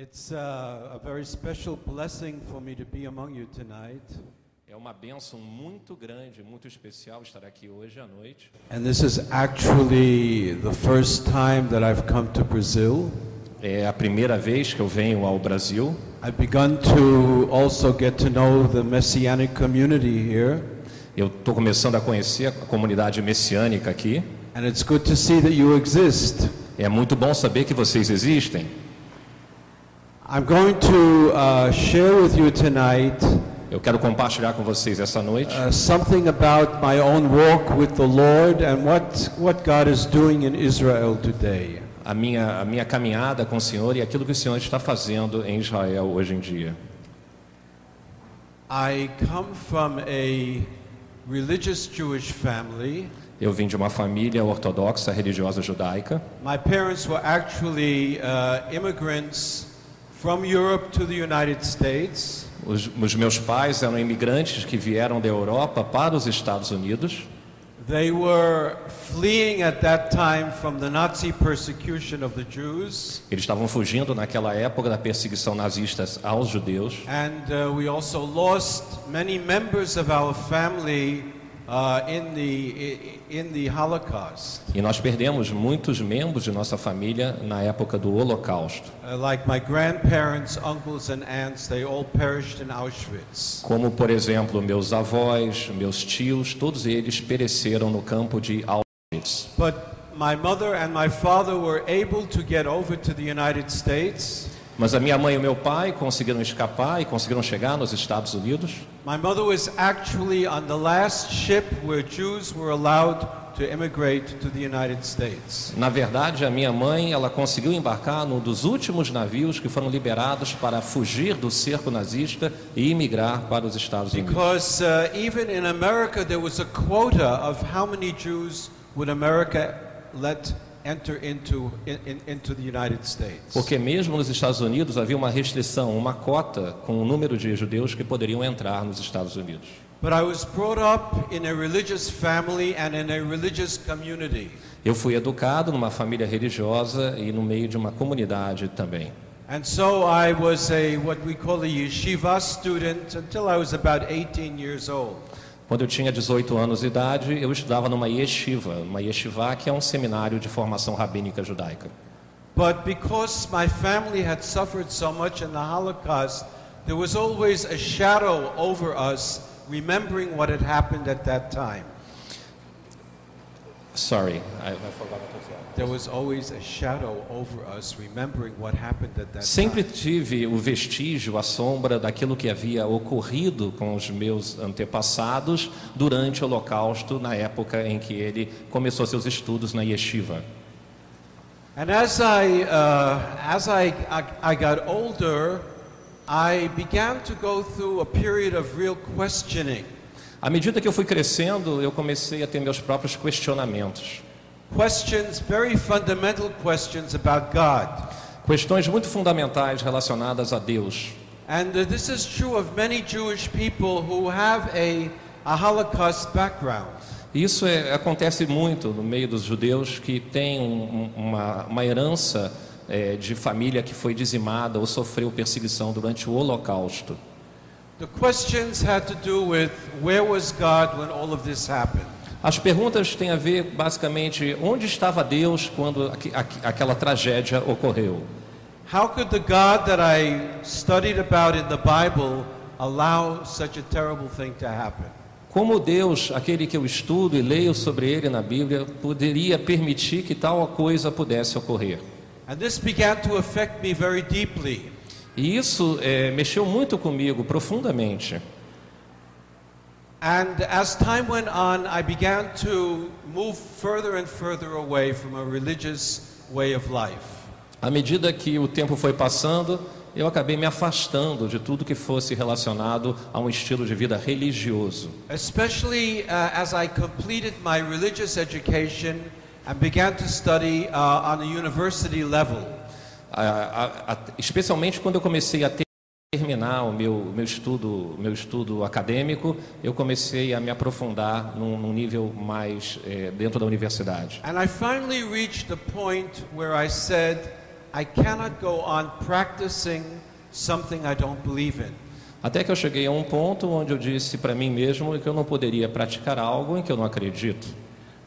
It's uh, a very special blessing for me to be among you tonight. É uma bênção muito grande, muito especial estar aqui hoje à noite. And this is actually the first time that I've come to Brazil. É a primeira vez que eu venho ao Brasil. I've begun to also get to know the messianic community here. Eu estou começando a conhecer a comunidade messiânica aqui. And it's good to see that you exist. É muito bom saber que vocês existem. I'm going to uh, share with you tonight Eu quero compartilhar com vocês essa noite uh, something about my own walk with the Lord and what, what God is doing in Israel today. a minha, a minha caminhada com o Senhor e aquilo que o Senhor está fazendo em Israel hoje em dia. I come from a religious Jewish family. Eu vim de uma família ortodoxa religiosa judaica. My parents were actually uh, immigrants from Europe to the United States. Os, os meus pais eram imigrantes que vieram da Europa para os Estados Unidos. They were fleeing at that time from the Nazi persecution of the Jews. Eles estavam fugindo naquela época da perseguição nazista aos judeus. And uh, we also lost many members of our family uh, in, the, in the Holocaust. E nós perdemos muitos membros de nossa família na época do Holocausto. Uh, like my grandparents, uncles, and aunts, they all perished in Auschwitz. Como, por exemplo, meus avós, meus tios, todos eles pereceram no campo de Auschwitz. But my mother and my father were able to get over to the United States. Mas a minha mãe e o meu pai conseguiram escapar e conseguiram chegar nos Estados Unidos. My mother was actually on the last ship where Jews were allowed to immigrate to the United States. Na verdade, a minha mãe, ela conseguiu embarcar num dos últimos navios que foram liberados para fugir do cerco nazista e imigrar para os Estados Unidos. Because uh, even in America, there was a quota of how many Jews would America let enter into, in, in, into the United States. Porque mesmo nos Estados Unidos havia uma restrição, uma cota com o número de judeus que poderiam entrar nos Estados Unidos. But I was brought up in a religious family and in a religious community. Eu fui educado numa família religiosa e no meio de uma comunidade também. And so I was a what we call a yeshiva student until I was about 18 years old. Quando eu tinha 18 anos de idade, eu estudava numa yeshiva, uma yeshiva que é um seminário de formação rabínica judaica. But because my family had suffered so much in the Holocaust, there was always a shadow over us remembering what had happened at that time. Sorry, I, I forgot to say. There was always a shadow over us remembering what happened at that Sempre time. tive o vestígio, a sombra daquilo que havia ocorrido com os meus antepassados durante o Holocausto, na época em que ele começou seus estudos na yeshiva. And as I, uh, as I, I, I got older, I began to go through a period of real questioning. À medida que eu fui crescendo, eu comecei a ter meus próprios questionamentos. Questions, very fundamental questions about God. Questões muito fundamentais relacionadas a Deus. And uh, this is true of many Jewish people who have a, a Holocaust background. Isso é, acontece muito no meio dos judeus que têm um- um- uma, uma herança é, de família que foi dizimada ou sofreu perseguição durante o Holocausto. As perguntas têm a ver, basicamente, onde estava Deus quando aqu- aqu- aquela tragédia ocorreu? How could the God that I studied about in the Bible allow such a terrible thing to happen? Como Deus, aquele que eu estudo e leio sobre ele na Bíblia, poderia permitir que tal coisa pudesse ocorrer? And this began to affect me very deeply. E isso eh, mexeu muito comigo, profundamente. And as time went on, I began to move further and further away from a religious way of life. À medida que o tempo foi passando, eu acabei me afastando de tudo que fosse relacionado a um estilo de vida religioso. Especially uh, as I completed my religious education and began to study uh, on a university level. A- a- a- especialmente quando eu comecei a ter- terminar o meu, meu estudo meu estudo acadêmico, eu comecei a me aprofundar num, num nível mais eh, dentro da universidade. And I finally reached the point where I said, I cannot go on practicing something I don't believe in. Até que eu cheguei a um ponto onde eu disse para mim mesmo que eu não poderia praticar algo em que eu não acredito.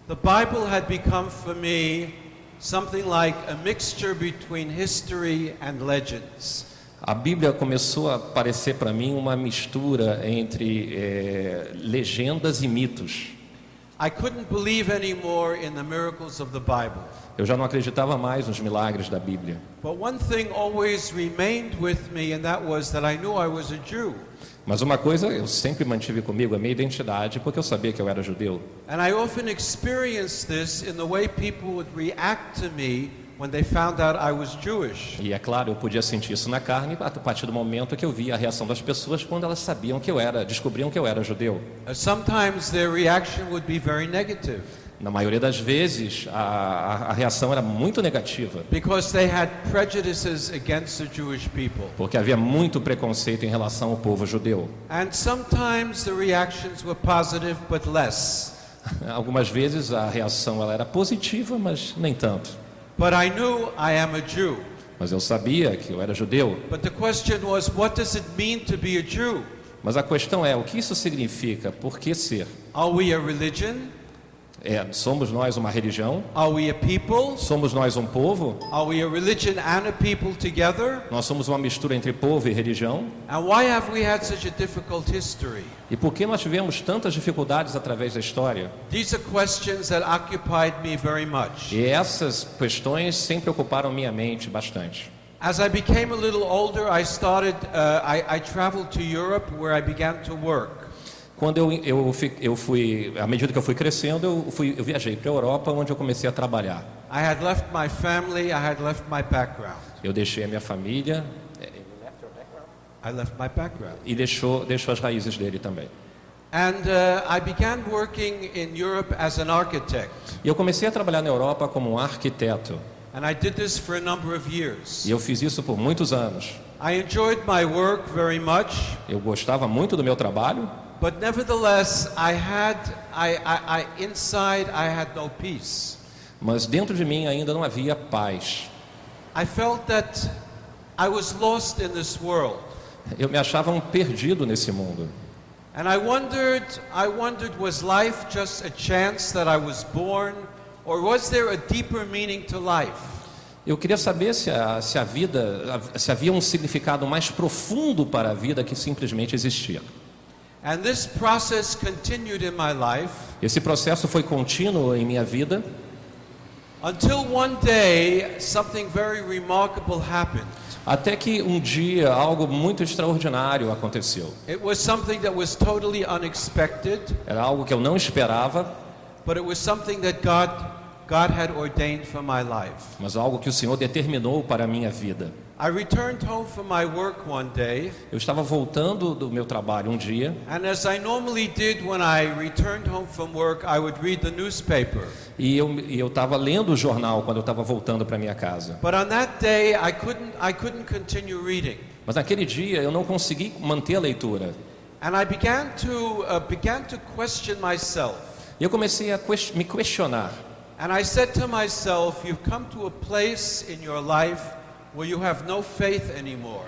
The Bible had become for me something like a mixture between history and legends. A Bíblia começou a parecer para mim uma mistura entre eh, legendas e mitos. I couldn't believe anymore in the miracles of the Bible. Eu já não acreditava mais nos milagres da Bíblia. But one thing always remained with me, and that was that I knew I was a Jew. Mas uma coisa eu sempre mantive comigo, a minha identidade, porque eu sabia que eu era judeu. And I often experienced this in the way people would react to me when they found out I was Jewish. E é claro, eu podia sentir isso na carne a partir do momento que eu via a reação das pessoas quando elas sabiam que eu era, descobriam que eu era judeu. Sometimes their reaction would be very negative Na maioria das vezes, a, a, a reação era muito negativa, because they had prejudices against the Jewish people. porque havia muito preconceito em relação ao povo judeu. And sometimes the reactions were positive but less. Algumas vezes a reação ela era positiva, mas nem tanto. But I knew I am a Jew. Mas eu sabia que eu era judeu. But the question was, what does it mean to be a Jew? Mas a questão é, o que isso significa? Por que ser? Are we a religion? É, somos nós uma religião? Are we a people? Somos nós um povo? Are we a religion and a people together? Nós somos uma mistura entre povo e religião? And why have we had such a difficult history? E por que nós tivemos tantas dificuldades através da história? These are questions that occupied me very much. E essas questões sempre ocuparam minha mente bastante. As I became a little older, I started, uh, I, I traveled to Europe where I began to work. Quando eu, eu, eu fui, à medida que eu fui crescendo, eu, fui, eu viajei para a Europa, onde eu comecei a trabalhar. I had left my family, I had left my background. Eu deixei a minha família I left my background. e deixou, deixou as raízes dele também. And uh, I began working in Europe as an architect. E eu comecei a trabalhar na Europa como um arquiteto. And I did this for a number of years. E eu fiz isso por muitos anos. I enjoyed my work very much, Eu gostava muito do meu trabalho, but nevertheless, I had, I, I, I, inside, I had no peace. mas dentro de mim ainda não havia paz. I felt that I was lost in this world. Eu me achava um perdido nesse mundo. And I wondered, I wondered, was life just a chance that I was born, or was there a deeper meaning to life? Eu queria saber se a, se a vida, se havia um significado mais profundo para a vida que simplesmente existia. Esse processo foi contínuo em minha vida, until one day something very remarkable happened. até que um dia algo muito extraordinário aconteceu. It was something that was totally unexpected, Era algo que eu não esperava, but it was something that God, God had ordained for my life. mas algo que o Senhor determinou para a minha vida. I returned home from my work one day, Eu estava voltando do meu trabalho um dia and as I normally did when I returned home from work, I would read the newspaper. e eu e eu estava lendo o jornal quando eu estava voltando para minha casa. But on that day, I couldn't, I couldn't continue reading. Mas naquele dia eu não consegui manter a leitura. And I began to, uh, began to question myself. E eu comecei a ques- me questionar. And I said to myself, You've come to a place in your life where you have no faith anymore.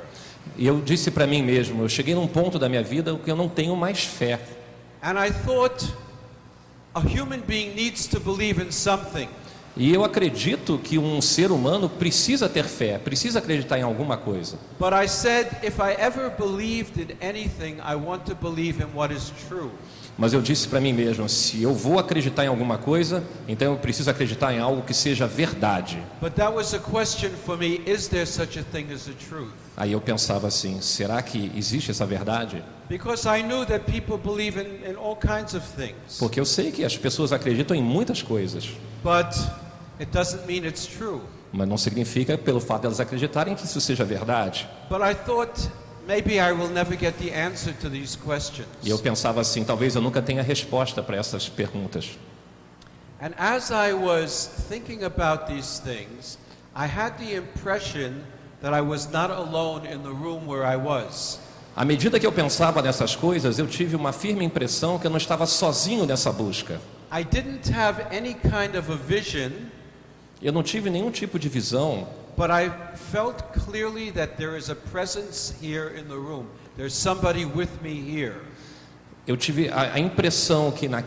E eu disse para mim mesmo, eu cheguei num ponto da minha vida que eu não tenho mais fé. And I thought, a human being needs to believe in something. E eu acredito que um ser humano precisa ter fé, precisa acreditar em alguma coisa. But I said, if I ever believed in anything, I want to believe in what is true. Mas eu disse para mim mesmo, se eu vou acreditar em alguma coisa, então eu preciso acreditar em algo que seja verdade. But that was a question for me is there such a thing as a truth? Aí eu pensava assim, será que existe essa verdade? Because I knew that people believe in, in all kinds of things. Porque eu sei que as pessoas acreditam em muitas coisas, But it doesn't mean it's true. mas não significa pelo fato de elas acreditarem que isso seja verdade. But I thought maybe I will never get the answer to these questions. E eu pensava assim, talvez eu nunca tenha resposta para essas perguntas. And as I was thinking about these things, I had the impression that I was not alone in the room where I was. À medida que eu pensava nessas coisas, eu tive uma firme impressão que eu não estava sozinho nessa busca. I didn't have any kind of a vision Eu não tive nenhum tipo de visão but I felt clearly that there is a presence here in the room. There's somebody with me here. Eu tive a, a impressão que na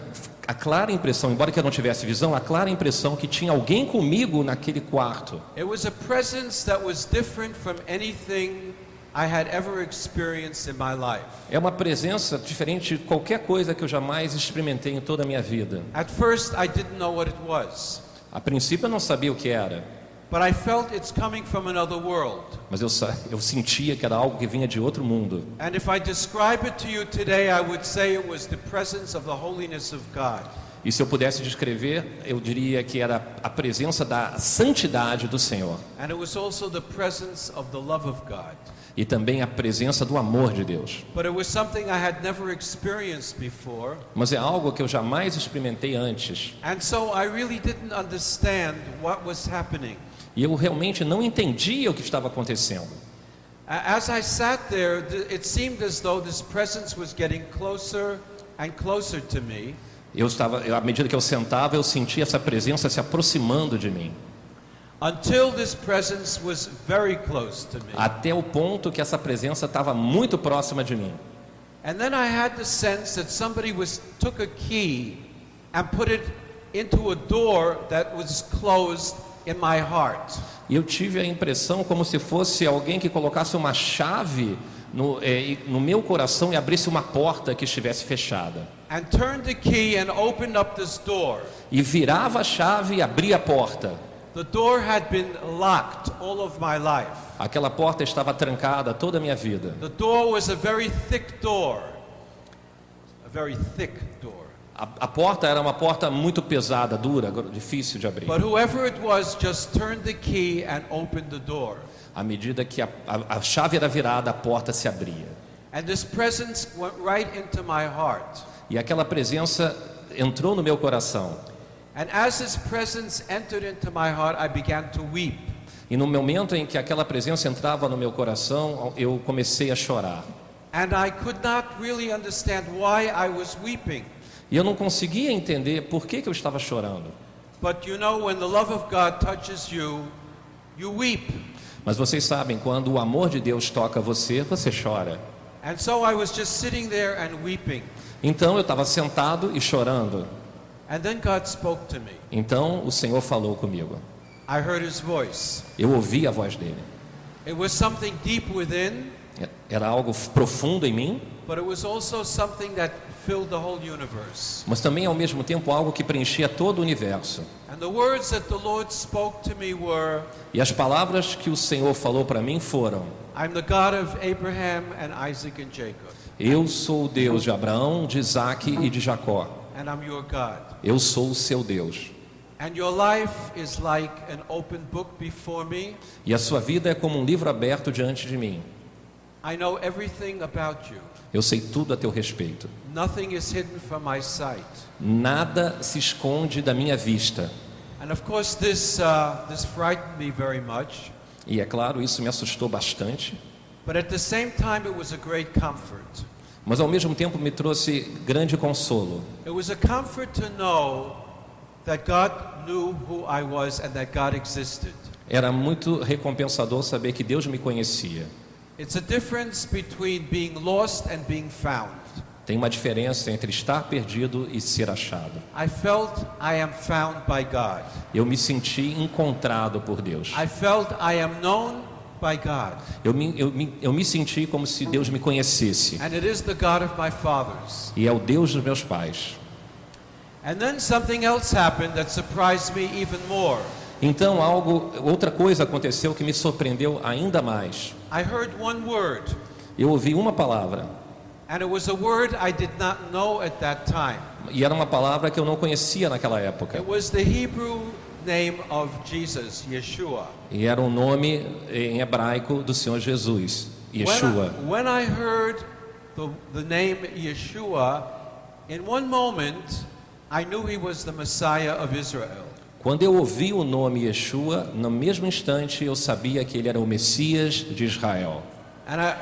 a clara impressão, embora que eu não tivesse visão, a clara impressão que tinha alguém comigo naquele quarto. It was a presence that was different from anything I had ever experienced in my life. É uma presença diferente de qualquer coisa que eu jamais experimentei em toda a minha vida. At first, I didn't know what it was, A princípio eu não sabia o que era, but I felt it's coming from another world. mas eu, eu sentia que era algo que vinha de outro mundo. And if I describe it to you today, I would say it was the presence of the holiness of God. E se eu pudesse descrever, eu diria que era a presença da santidade do Senhor And it was also the presence of the love of God. E também a presença do amor de Deus. Mas é algo que eu jamais experimentei antes. So really. E eu realmente não entendia o que estava acontecendo. As I sat there, th- it seemed as though this presence was getting closer and closer to me. Eu estava, à medida que eu sentava, eu sentia essa presença se aproximando de mim, Until this presence was very close to me. até o ponto que essa presença estava muito próxima de mim. And then I had the sense that somebody was took a key and put it into a door that was closed in my heart. E eu tive a impressão como se fosse alguém que colocasse uma chave no, eh, no meu coração e abrisse uma porta que estivesse fechada. And turned the key and opened up this door. E virava a chave e abria a porta. The door had been locked all of my life. Aquela porta estava trancada toda a minha vida. The door was a very thick door. A very thick door. A, a porta era uma porta muito pesada, dura, difícil de abrir. But whoever it was just turned the key and opened the door. À medida que a, a, a chave era virada, a porta se abria. And this presence went right into my heart. E aquela presença entrou no meu coração. And as his presence entered into my heart, I began to weep. E no momento em que aquela presença entrava no meu coração, eu comecei a chorar. And I could not really understand why I was weeping. E eu não conseguia entender por que, que eu estava chorando. But you know, when the love of God touches you, you weep. Mas vocês sabem, quando o amor de Deus toca você, você chora. And so I was just sitting there and weeping. Então eu estava sentado e chorando. And then God spoke to me. Então o Senhor falou comigo. I heard his voice. Eu ouvi a voz dele. It was something deep within, Era algo profundo em mim, but it was also something that filled the whole universe. mas também ao mesmo tempo algo que preenchia todo o universo. And the words that the Lord spoke to me were, E as palavras que o Senhor falou para mim foram: I'm the God of Abraham and Isaac and Jacob, Eu sou o Deus de Abraão, de Isaac e de Jacó. And I'm your God. Eu sou o seu Deus. And your life is like an open book before me. E a sua vida é como um livro aberto diante de mim. I know everything about you. Eu sei tudo a teu respeito. Nothing is hidden from my sight. Nada se esconde da minha vista. And of course, this, uh, this frightened me very much. E é claro, isso me assustou bastante, But at the same time, it was a great comfort. Mas ao mesmo tempo me trouxe grande consolo. It was a comfort to know that God knew who I was and that God existed. Era muito recompensador saber que Deus me conhecia. It's a difference between being lost and being found. Tem uma diferença entre estar perdido e ser achado. I felt I am found by God. Eu me senti encontrado por Deus. I felt I am known by God. Eu me, eu, me, eu me senti como se Deus me conhecesse. And it is the God of my fathers. E é o Deus dos meus pais. And then something else happened that surprised me even more. Então algo, outra coisa aconteceu que me surpreendeu ainda mais. I heard one word, Eu ouvi uma palavra and it was a word I did not know at that time. e era uma palavra que eu não conhecia naquela época. It was the Hebrew name of Jesus, Yeshua. E era o nome em hebraico do Senhor Jesus, Yeshua. When I, when I heard the, the name Yeshua, in one moment, I knew he was the Messiah of Israel. Quando eu ouvi o nome Yeshua, no mesmo instante eu sabia que ele era o Messias de Israel. And I,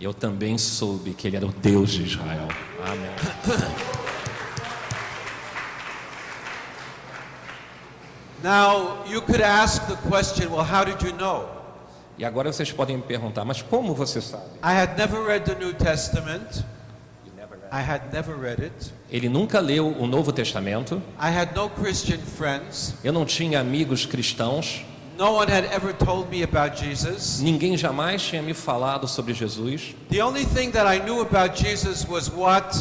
Eu também soube que ele era o Deus de Israel. Amém. Now, you could ask the question, well, how did you know? E agora vocês podem me perguntar, mas como você sabe? I had never read the New Testament. I had never read it. Ele nunca leu o Novo Testamento. I had no Christian friends. Eu não tinha amigos cristãos. No one had ever told me about Jesus. Ninguém jamais tinha me falado sobre Jesus. The only thing that I knew about Jesus was what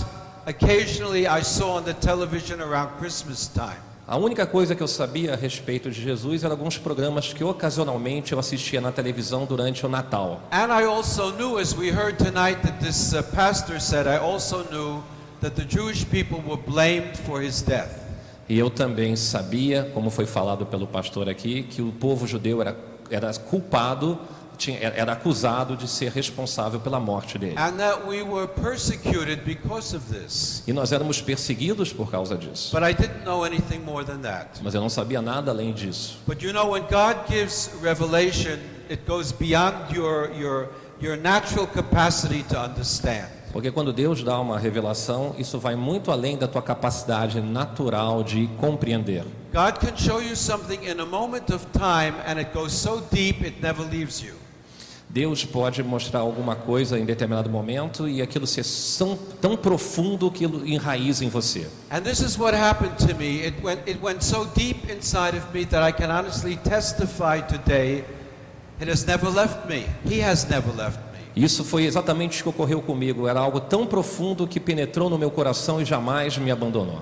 occasionally I saw on the television around Christmas time. A única coisa que eu sabia a respeito de Jesus eram alguns programas que ocasionalmente eu assistia na televisão durante o Natal. And I also knew, as we heard tonight, that this uh, pastor said, I also knew that the Jewish people were blamed for his death. E eu também sabia, como foi falado pelo pastor aqui, que o povo judeu era, era culpado, tinha, era acusado de ser responsável pela morte dele. And that we were persecuted because of this. E nós éramos perseguidos por causa disso. But I didn't know anything more than that. Mas eu não sabia nada além disso. But you know, when God gives revelation, it goes beyond your, your, your natural capacity to understand. Porque quando Deus dá uma revelação, isso vai muito além da tua capacidade natural de compreender. God can show you something in a moment of time and it goes so deep it never leaves you. Deus pode mostrar alguma coisa em determinado momento e aquilo ser tão, tão profundo que enraiza em você. And this is what happened to me. It went, it went so deep inside of me that I can honestly testify today it has never left me. He has never left me. Isso foi exatamente o que ocorreu comigo. Era algo tão profundo que penetrou no meu coração e jamais me abandonou.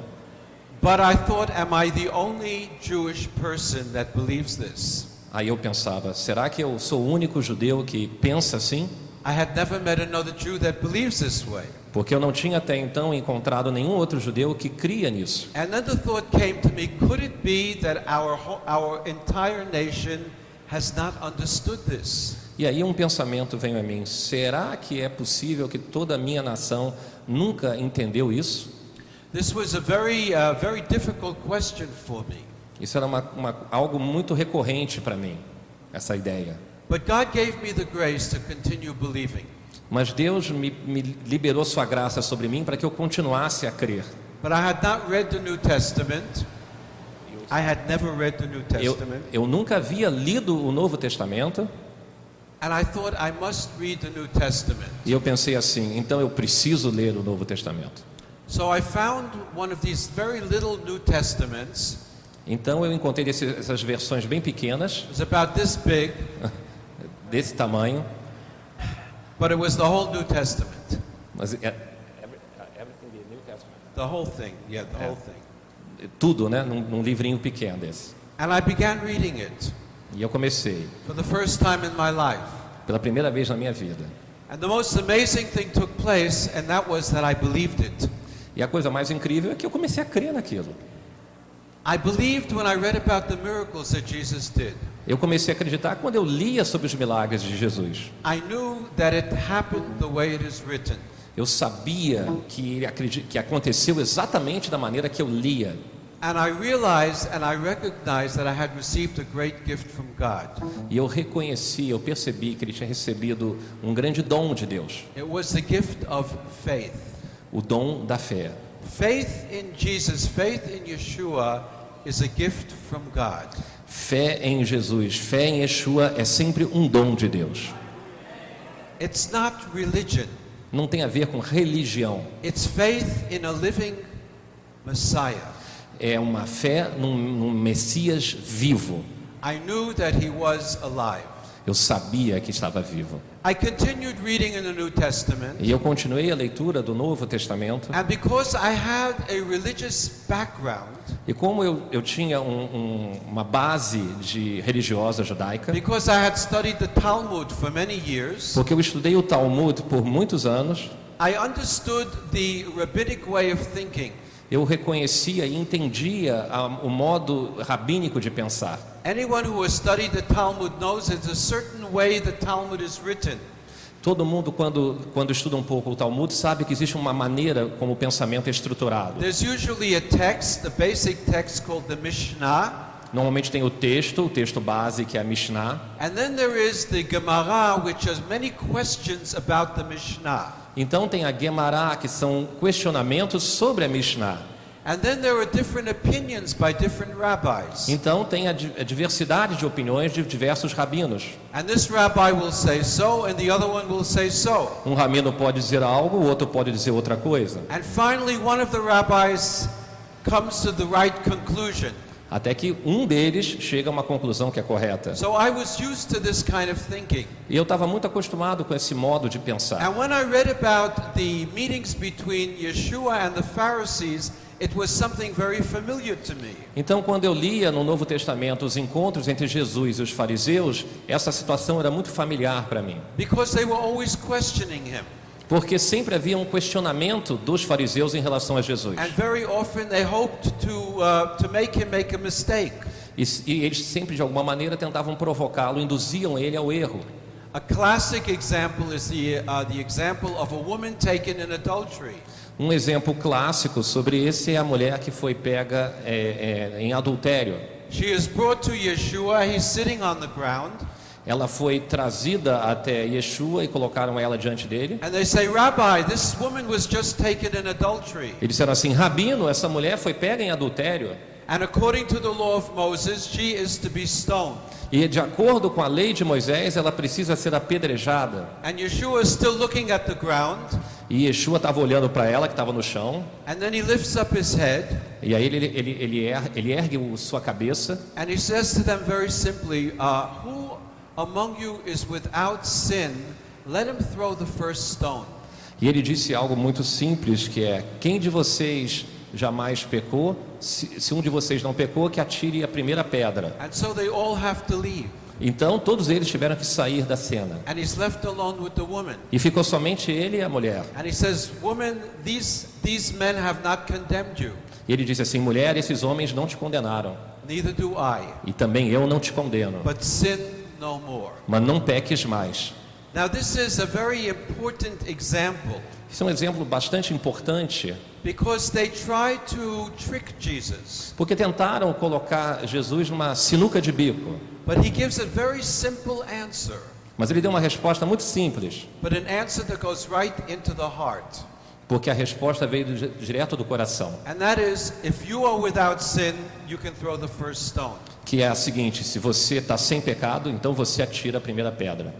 But I thought, am I the only Jewish person that believes this? Aí eu pensava, será que eu sou o único judeu que pensa assim? I had never met another Jew that believes this way. Porque eu não tinha até então encontrado nenhum outro judeu que cria nisso. And then the thought came to me, could it be that our, our entire nation has not understood this? E aí um pensamento veio a mim: será que é possível que toda a minha nação nunca entendeu isso? This was a very, uh, very difficult question for me. Isso era uma, uma, algo muito recorrente para mim, essa ideia. But God gave me the grace to continue believing. Mas Deus me, me liberou sua graça sobre mim para que eu continuasse a crer. But I had not read the New Testament. I had never read the New Eu, Testament. eu nunca havia lido o Novo Testamento e eu pensei assim: então eu preciso ler o Novo Testamento. So I found one of these very little New Testaments. Então eu encontrei esse, essas versões bem pequenas, It was about this big, desse tamanho, but it was the whole New Testament. mas é, The whole thing. Yeah, the whole thing. tudo, né, num, num livrinho pequeno desse. And I began reading it E eu comecei for the first time in my life. pela primeira vez na minha vida. E a coisa mais incrível é que eu comecei a crer naquilo. I believed when I read about the miracles that Jesus did. Eu comecei a acreditar quando eu lia sobre os milagres de Jesus. I knew that it happened the way it is written. Eu sabia que, que aconteceu exatamente da maneira que eu lia. And I realized and I recognized that I had received a great gift from God. E eu reconheci, eu percebi que ele tinha recebido um grande dom de Deus, It was the gift of faith. o dom da fé. Faith in Jesus, faith in Yeshua is a gift from God. Fé em Jesus, fé em Yeshua é sempre um dom de Deus. It's not religion, Não tem a ver com religião. it's faith in a living Messiah. É uma fé num, num Messias vivo. I knew that he was alive. Eu sabia que estava vivo. I continued reading in the New Testament, E eu continuei a leitura do Novo Testamento. and because I had a religious background, E como eu, eu tinha um- um- uma base de religiosa judaica, because I had studied the Talmud for many years, porque eu estudei o Talmud por muitos anos, I understood the rabbinic way of thinking. Eu reconhecia e entendia a- o modo rabínico de pensar. Anyone who has studied the Talmud knows there's a certain way the Talmud is written. Todo mundo, quando, quando estuda um pouco o Talmud, sabe que existe uma maneira como o pensamento é estruturado. There's usually a text, the basic text called the Mishnah, Normalmente tem o texto, o texto base, que é a Mishnah. And then there is the Gemara, which has many questions about the Mishnah. Então tem a Gemara, que são questionamentos sobre a Mishnah. And then there are different opinions by different rabbis. Então tem a di- a diversidade de opiniões de diversos rabinos. And this rabbi will say so, and the other one will say so. Um rabino pode dizer algo, o outro pode dizer outra coisa. And finally, one of the rabbis comes to the right conclusion. Até que um deles chega a uma conclusão que é correta. So I was used to this kind of thinking. E eu estava muito acostumado com esse modo de pensar. And when I read about the meetings between Yeshua and the Pharisees, it was something very familiar to me. Então, quando eu lia no Novo Testamento os encontros entre Jesus e os fariseus, essa situação era muito familiar para mim. Because they were always questioning him. Porque sempre havia um questionamento dos fariseus em relação a Jesus. Uh. E, e eles sempre, de alguma maneira, tentavam provocá-lo, induziam ele ao erro. A classic example is the, uh, the example of a woman taken in adultery. Um exemplo clássico sobre esse é a mulher que foi pega é, é, em adultério. She is brought to Yeshua, he's sitting on the ground, Ela foi trazida até Yeshua e colocaram ela diante dele. and they say, Rabbi, this woman was just taken in adultery. E disseram assim: Rabino, essa mulher foi pega em adultério. And according to the law of Moses, she is to be stoned. E de acordo com a lei de Moisés, ela precisa ser apedrejada. And Yeshua is still looking at the ground, E Yeshua estava olhando para ela, que estava no chão. and then he lifts up his head, E aí ele, ele, ele, er- ele ergue sua cabeça and he says to them very simply, uh, Who among you is without sin? Let him throw the first stone. e ele disse algo muito simples, que é: Quem de vocês jamais pecou? Se, se um de vocês não pecou, que atire a primeira pedra. And so they all have to leave. Então todos eles tiveram que sair da cena. And he's left alone with the woman. E ficou somente ele e a mulher. And he says, Woman, these, these men have not condemned you, E ele disse assim: Mulher, esses homens não te condenaram. neither do I. E também eu não te condeno. But sin no more. Mas não peques mais. Now, this is a very important example Isso é um exemplo bastante importante, because they try to trick Jesus. porque tentaram colocar Jesus numa sinuca de bico. But he gives a very simple answer, Mas ele deu uma resposta muito simples, but an answer that goes right into the heart. porque a resposta veio direto do coração, And that is if you are without sin, you can throw the first stone. Que é a seguinte: se você está sem pecado, então você atira a primeira pedra.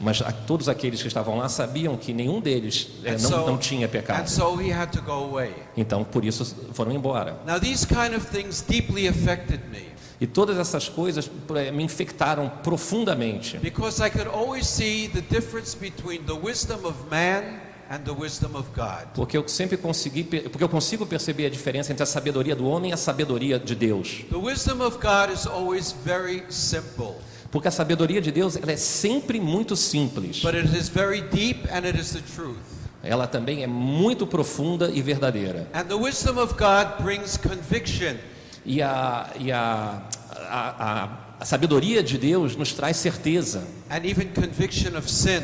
Mas a- todos aqueles que estavam lá sabiam que nenhum deles eh, não, não tinha and pecado. so he had to go away. Então, por isso foram embora. Now, these kind of things deeply affected me E todas essas coisas eh, me infectaram profundamente. because I could always see the difference between the wisdom of man and the wisdom of God. Porque eu sempre consegui, porque eu consigo perceber a diferença entre a sabedoria do homem e a sabedoria de Deus. The wisdom of God is always very simple, Porque a sabedoria de Deus ela é sempre muito simples. but it is very deep and it is the truth. Ela também é muito profunda e verdadeira. And the wisdom of God brings conviction. E a, e a, a, a, a sabedoria de Deus nos traz certeza, and even conviction of sin.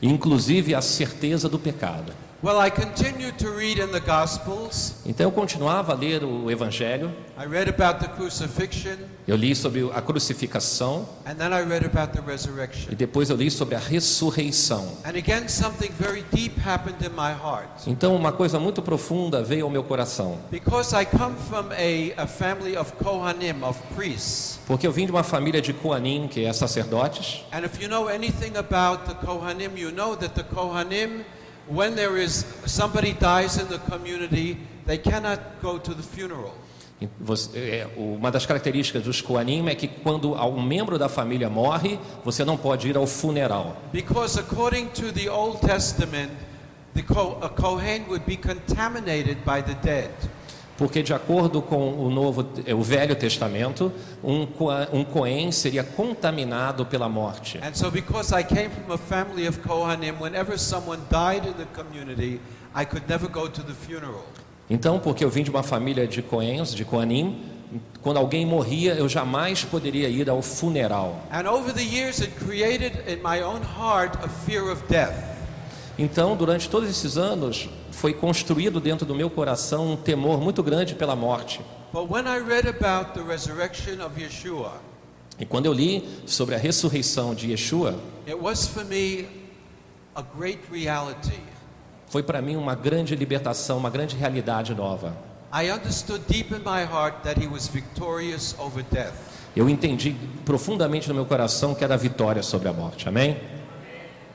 Inclusive a certeza do pecado. Well, I continued to read in the Gospels. Então eu continuava a ler o Evangelho, I read about the crucifixion, eu li sobre a crucificação and then I read about the e resurrection. depois eu li sobre a ressurreição. And again, something very deep happened in my heart. Então uma coisa muito profunda veio ao meu coração, Because I come from a, a family of Kohanim, of priests. porque eu vim de uma família de Koanim, que é sacerdotes, And if you know anything about the Kohanim, you know that the Kohanim, when there is somebody dies in the community, they cannot go to the funeral. É, uma das características dos Koanim é que quando um membro da família morre, você não pode ir ao funeral. Because according to the Old Testament, the Kohen would be contaminated by the dead. Porque de acordo com o novo, é, o Velho Testamento, um, um Cohen seria contaminado pela morte. And so, because I came from a family of Kohanim, whenever someone died in the community, I could never go to the funeral. Então, porque eu vim de uma família de Coens, de Koanim, quando alguém morria, eu jamais poderia ir ao funeral. And over the years, it created in my own heart a fear of death. Então, durante todos esses anos, foi construído dentro do meu coração um temor muito grande pela morte. But when I read about the resurrection of Yeshua, E quando eu li sobre a ressurreição de Yeshua, it was for me a great reality. foi para mim uma grande libertação, uma grande realidade nova. Eu entendi profundamente no meu coração que era a vitória sobre a morte. Amém?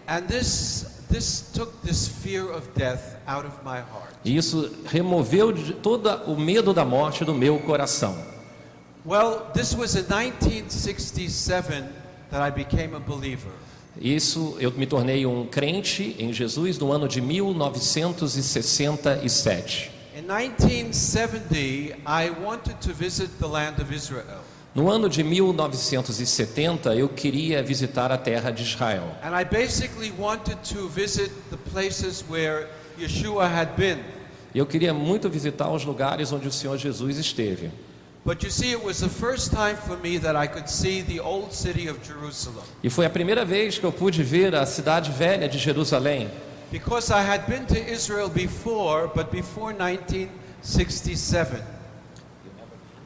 And this this took this fear of death out of my heart. E isso removeu de todo o medo da morte do meu coração. Well, this was in 1967 that I became a believer. Isso eu me tornei um crente em Jesus no ano de 1967. In 1970, I wanted to visit the land of Israel. No ano de 1970 eu queria visitar a terra de Israel. And I basically wanted to visit the places where Yeshua had been. Eu queria muito visitar os lugares onde o Senhor Jesus esteve. But you see, it was the first time for me that I could see the old city of Jerusalem. E foi a primeira vez que eu pude ver a cidade velha de Jerusalém. Because I had been to Israel before, but before 1967.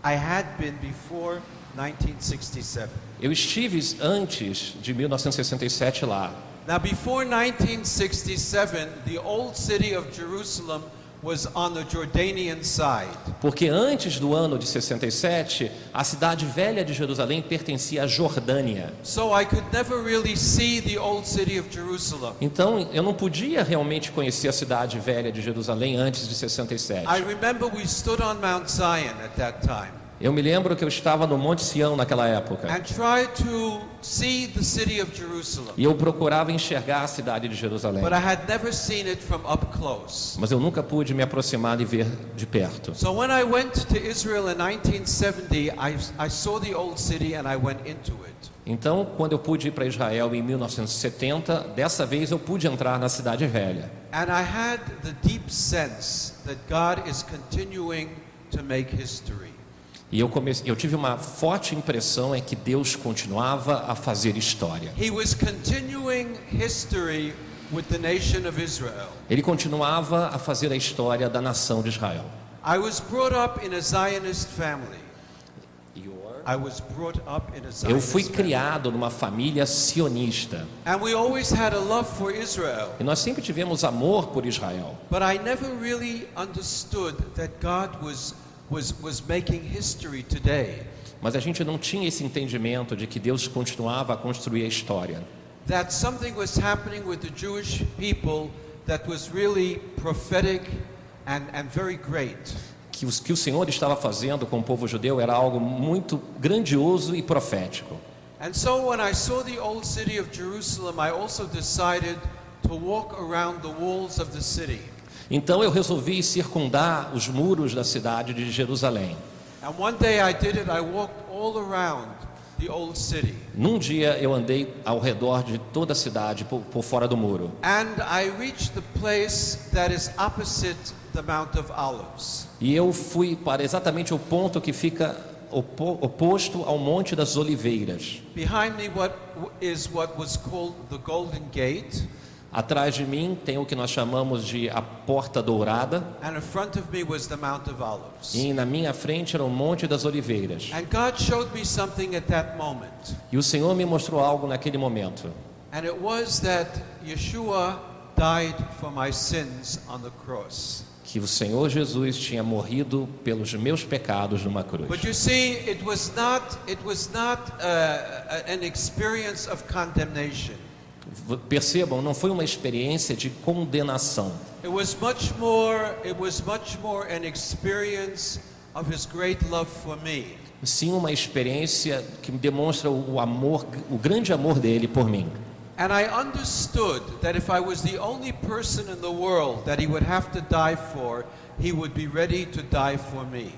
I had been before 1967. Eu estive antes de 1967 lá. Now, before 1967, the old city of Jerusalem was on the Jordanian side. Porque antes do ano de 67, a cidade velha de Jerusalém pertencia à Jordânia. So I could never really see the old city of Jerusalem. Então eu não podia realmente conhecer a cidade velha de Jerusalém antes de 67. I remember we stood on Mount Zion at that time Eu me lembro que eu estava no Monte Sião naquela época. and tried to see the city of Jerusalem. E eu procurava enxergar a cidade de Jerusalém. But I had never seen it from up close. Mas eu nunca pude me aproximar e ver de perto. So when I went to Israel in 1970, I, I saw the old city and I went into it. Então, quando eu pude ir para Israel em 1970, dessa vez eu pude entrar na cidade velha. And I had the deep sense that God is continuing to make history. E eu, comecei, eu tive uma forte impressão é que Deus continuava a fazer história. He was continuing history with the nation of Israel. Ele continuava a fazer a história da nação de Israel. I was brought up in a Zionist family. I was brought up in a Eu fui Zionist family. criado numa família sionista. And we always had a love for Israel. E nós sempre tivemos amor por Israel. But I never really understood that God was, was, was making history today. Mas a gente não tinha esse entendimento de que Deus continuava a construir a história. That something was happening with the Jewish people that was really prophetic and, and very great. Que o que o Senhor estava fazendo com o povo judeu era algo muito grandioso e profético. And so when I saw the old city of Jerusalem, I also decided to walk around the walls of the city. Então eu resolvi circundar os muros da cidade de Jerusalém. And one day I did it, I walked all around the old city. Num dia eu andei ao redor de toda a cidade, por, por fora do muro. E eu fui para exatamente o ponto que fica opo- oposto ao Monte das Oliveiras. Behind me what is what was called the Golden Gate, Atrás de mim tem o que nós chamamos de a Porta Dourada. and in front of me was the Mount of Olives. E na minha frente era o Monte das Oliveiras. And God showed me something at that moment. E o Senhor me mostrou algo naquele momento. And it was that Yeshua died for my sins on the cross. Que o Senhor Jesus tinha morrido pelos meus pecados numa cruz. But you see, it was not, it was not uh, a- an experience of condemnation. Percebam, não foi uma experiência de condenação. It was much more, it was much more an experience of his great love for me. Sim, uma experiência que demonstra o amor, o grande amor dele por mim. And I understood that if I was the only person in the world that he would have to die for, he would be ready to die for me.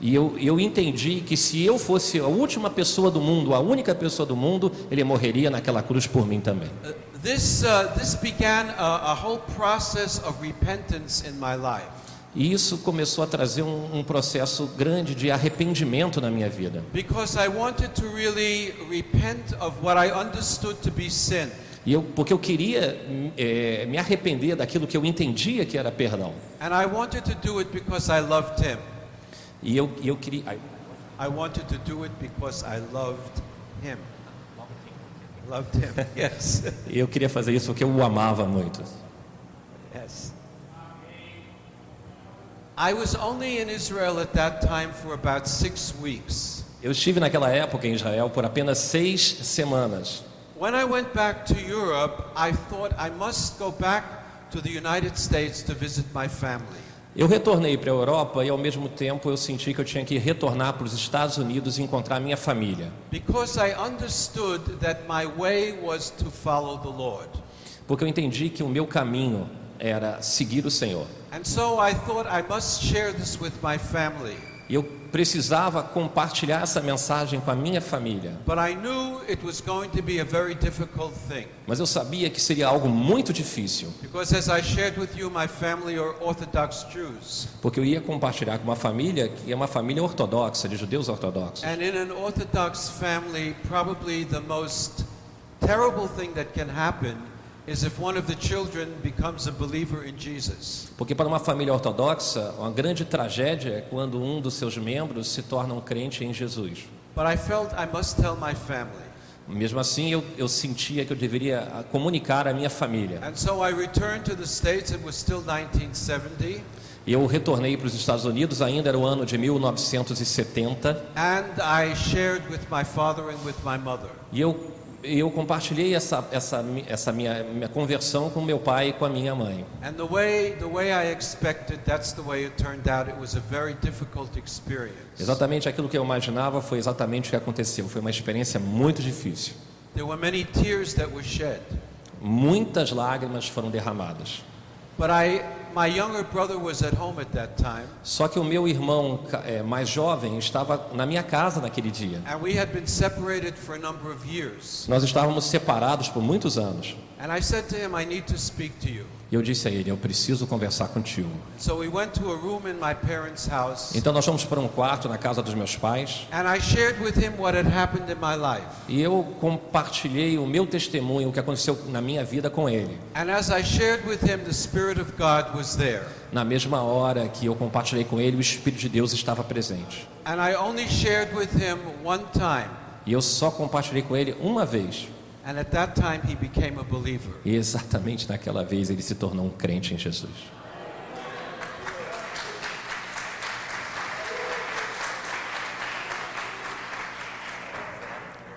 E eu, eu entendi que se eu fosse a última pessoa do mundo, a única pessoa do mundo, ele morreria naquela cruz por mim também. Uh, this, uh, this began a, a whole process of repentance in my life. E isso começou a trazer um, um processo grande de arrependimento na minha vida. Because I wanted to really repent of what I understood to be sin. E eu, porque eu queria eh, me arrepender daquilo que eu entendia que era perdão. And I wanted to do it because I loved him. E eu, eu queria. ai, I wanted to do it because I loved him. Loved him, yes. Eu queria fazer isso porque eu o amava muito. yes. I was only in Israel at that time for about six weeks. Eu estive naquela época em Israel por apenas seis semanas. When I went back to Europe, I thought I must go back to the United States to visit my family. Eu retornei para a Europa e ao mesmo tempo eu senti que eu tinha que retornar para os Estados Unidos e encontrar minha família. Porque eu entendi que o meu caminho era seguir o Senhor. So I I. E eu precisava compartilhar essa mensagem com a minha família. But I knew it was going to be a very difficult thing. Mas eu sabia que seria algo muito difícil, porque eu ia compartilhar com uma família que é uma família ortodoxa, de judeus ortodoxos. And in an Orthodox family, probably the most terrible thing that can happen Porque para uma família ortodoxa, uma grande tragédia é quando um dos seus membros se torna um crente em Jesus. But I felt I must tell my family. Mesmo assim, eu, eu sentia que eu deveria ah, comunicar à minha família. And so I returned to the States. It was still 1970. E eu retornei para os Estados Unidos, ainda era o ano de 1970, And I shared with my father and with my mother. e eu, eu compartilhei essa, essa, essa minha, minha conversão com meu pai e com a minha mãe. And the way, the way I expected, that's the way it turned out. It was a very difficult experience. Exatamente aquilo que eu imaginava foi exatamente o que aconteceu. Foi uma experiência muito difícil. There were many tears that were shed. Muitas lágrimas foram derramadas. But I, my younger brother was at home at that time, Só que o meu irmão eh, mais jovem estava na minha casa naquele dia. and we had been separated for a number of years. Nós estávamos separados por muitos anos. And I said to him, I need to speak to you. E eu disse a ele: Eu preciso conversar contigo. So we went to a room in my parents' house, Então nós fomos para um quarto na casa dos meus pais. and I shared with him what had happened in my life. E eu compartilhei o meu testemunho, o que aconteceu na minha vida com ele. And as I shared with him, the Spirit of God was there. Na mesma hora que eu compartilhei com ele, o Espírito de Deus estava presente. And I only shared with him one time. E eu só compartilhei com ele uma vez. And at that time, he became a believer. E exatamente naquela vez ele se tornou um crente em Jesus.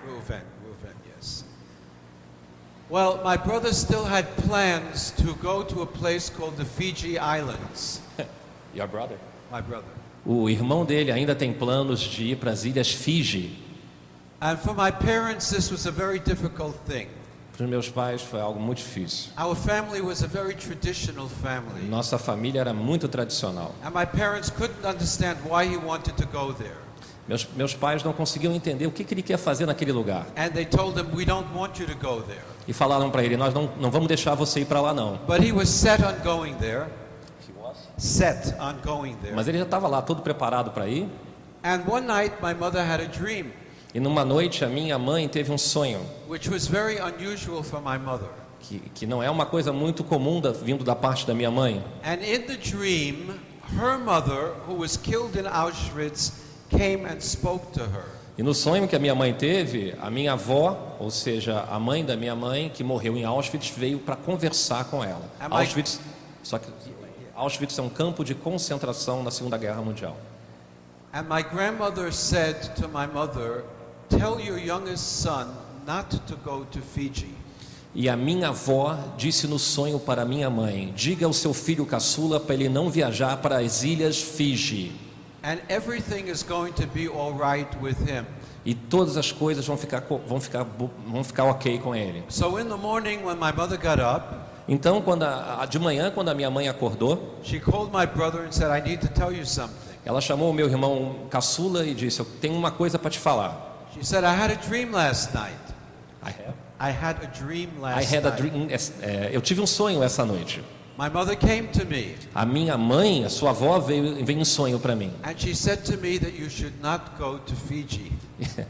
Reuven, Reuven, yes. Well, my brother still had plans to go to a place called the Fiji Islands. Your brother? My brother. O irmão dele ainda tem planos de ir para as ilhas Fiji. And for my parents, this was a very difficult thing. Para os meus pais foi algo muito difícil. Our family was a very traditional family. Nossa família era muito tradicional. And my parents couldn't understand why he wanted to go there. Meus, meus pais não conseguiam entender o que, que ele quer fazer naquele lugar. And they told him, We don't want you to go there. E falaram para ele: Nós não, não vamos deixar você ir para lá, não. But he was set on going there. Set on going there. Mas ele já estava lá todo preparado para ir. And one night, my mother had a dream, E numa noite a minha mãe teve um sonho, which was very unusual for my mother. que, que não é uma coisa muito comum da, vindo da parte da minha mãe. And in the dream, her mother, who was killed in Auschwitz, came and spoke to her. E no sonho que a minha mãe teve, a minha avó, ou seja, a mãe da minha mãe, que morreu em Auschwitz, veio para conversar com ela. Am I- Auschwitz, só que Auschwitz é um campo de concentração na Segunda Guerra Mundial. And my grandmother said to my mother, Tell your youngest son not to go to Fiji. E a minha avó disse no sonho para minha mãe: diga ao seu filho caçula para ele não viajar para as ilhas Fiji. And everything is going to be all right with him. E todas as coisas vão ficar, vão ficar, vão ficar ok com ele. So in the morning, when my mother got up, Então, quando a, de manhã, quando a minha mãe acordou, she called my brother and said, I need to tell you something. ela chamou o meu irmão caçula e disse: Eu tenho uma coisa para te falar. She said, I had a dream last night. I have, I had a dream I last had a dream. é, eu tive um sonho essa noite. My mother came to me A minha mãe, a sua avó, veio, veio um sonho para mim. and she said to me that you should not go to Fiji.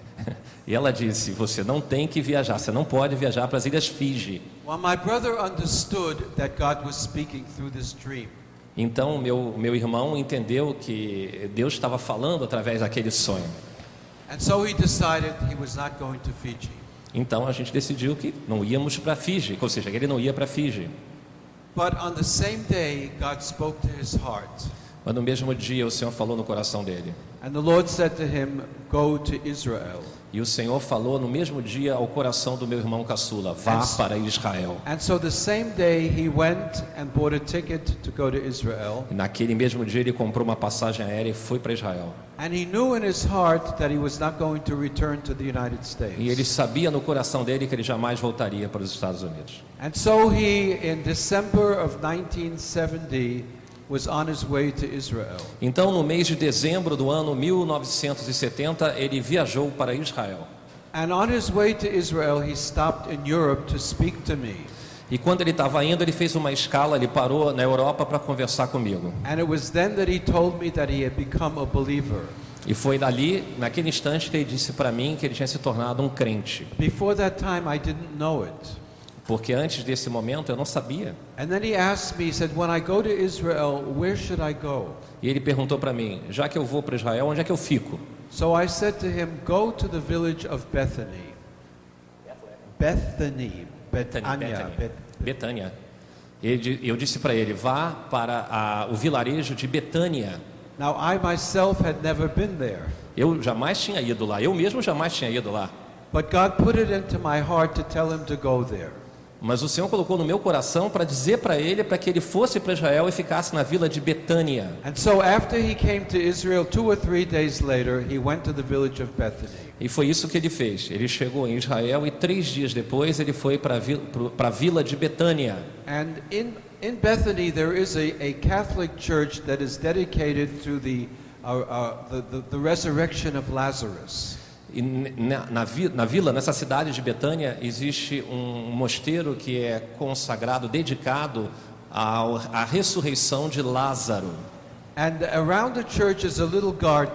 E ela disse: Você não tem que viajar, você não pode viajar para as ilhas Fiji. Well, my brother understood that God was speaking through this dream. Então, meu, meu irmão entendeu que Deus estava falando através daquele sonho. And so he decided he was not going to Fiji. Então, a gente decidiu que não íamos para Fiji, ou seja, ele não ia para Fiji. But on the same day, God spoke to his heart. Mas no mesmo dia, o Senhor falou no coração dele. And the Lord said to him, Go to Israel. E o Senhor falou no mesmo dia ao coração do meu irmão caçula: Vá para Israel. And so the same day, he went and bought a ticket to go to Israel. E naquele mesmo dia, ele comprou uma passagem aérea e foi para Israel. And he knew in his heart that he was not going to return to the United E ele sabia no coração dele que ele jamais voltaria para os Estados Unidos. And so he, in December of 1970, was on his way to Israel. Então, no mês de dezembro do ano 1970, ele viajou para Israel. And on his way to Israel, he stopped in Europe to speak to me. E quando ele estava indo, ele fez uma escala, ele parou na Europa para conversar comigo. And it was then that he told me that he had become a believer. E foi dali, naquele instante, que ele disse para mim que ele tinha se tornado um crente. Before that time, I didn't know it. Porque antes desse momento eu não sabia. And then he asked me, he said, When I go to Israel, where should I go? E ele perguntou para mim: já que eu vou para Israel, onde é que eu fico? So I said to him, Go to the village of Bethany. Bethany. Betânia. Bet- Betânia. Ele Eu disse para ele: vá para a- o vilarejo de Betânia. Now, I myself had never been there, Eu jamais tinha ido lá. Eu mesmo jamais tinha ido lá. but God put it into my heart to tell him to go there. Mas o Senhor colocou no meu coração para dizer para ele para que ele fosse para Israel e ficasse na vila de Betânia. And so, after he came to Israel, two or three days later, he went to the village of Bethany. E foi isso que ele fez. Ele chegou em Israel e três dias depois ele foi para a vila, para a vila de Betânia. And in, in Bethany, there is a, a Catholic church that is dedicated to the, uh, uh, the, the, the resurrection of Lazarus. E na, na, na vila, nessa cidade de Betânia, existe um mosteiro que é consagrado, dedicado ao, à ressurreição de Lázaro. And around the church is a little garden.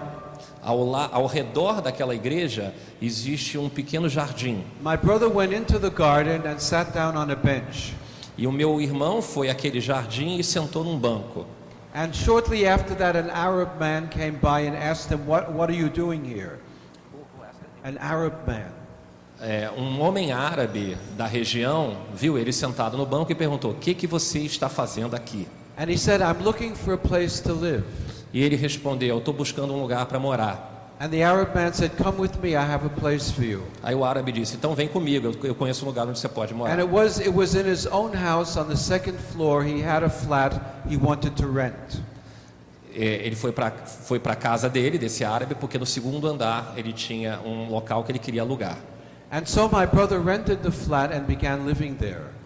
Ao, la, ao redor daquela igreja existe um pequeno jardim. My brother went into the garden and sat down on a bench. E o meu irmão foi àquele jardim e sentou num banco. And shortly after that, an Arab man came by and asked him, What, what are you doing here? An Arab man. É, um homem árabe da região viu ele sentado no banco e perguntou: O que, que você está fazendo aqui? And he said, I'm looking for a place to live. E ele respondeu: Estou buscando um lugar para morar. And the Arab man said, Come with me, I have a place for you. Aí o árabe disse: Então vem comigo, eu- eu conheço um lugar onde você pode morar. And it was, it was in his own house on the second floor. He had a flat he wanted to rent. É, Ele foi para foi a casa dele, desse árabe, porque no segundo andar ele tinha um local que ele queria alugar. And so my brother rented the flat and began living there.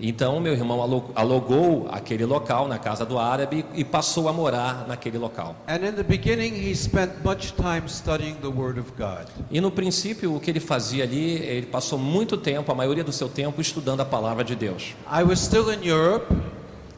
Então meu irmão alugou aquele local na casa do árabe e passou a morar naquele local. And in the beginning, he spent much time studying the Word of God. E no princípio o que ele fazia ali, ele passou muito tempo, a maioria do seu tempo, estudando a palavra de Deus. I was still in Europe,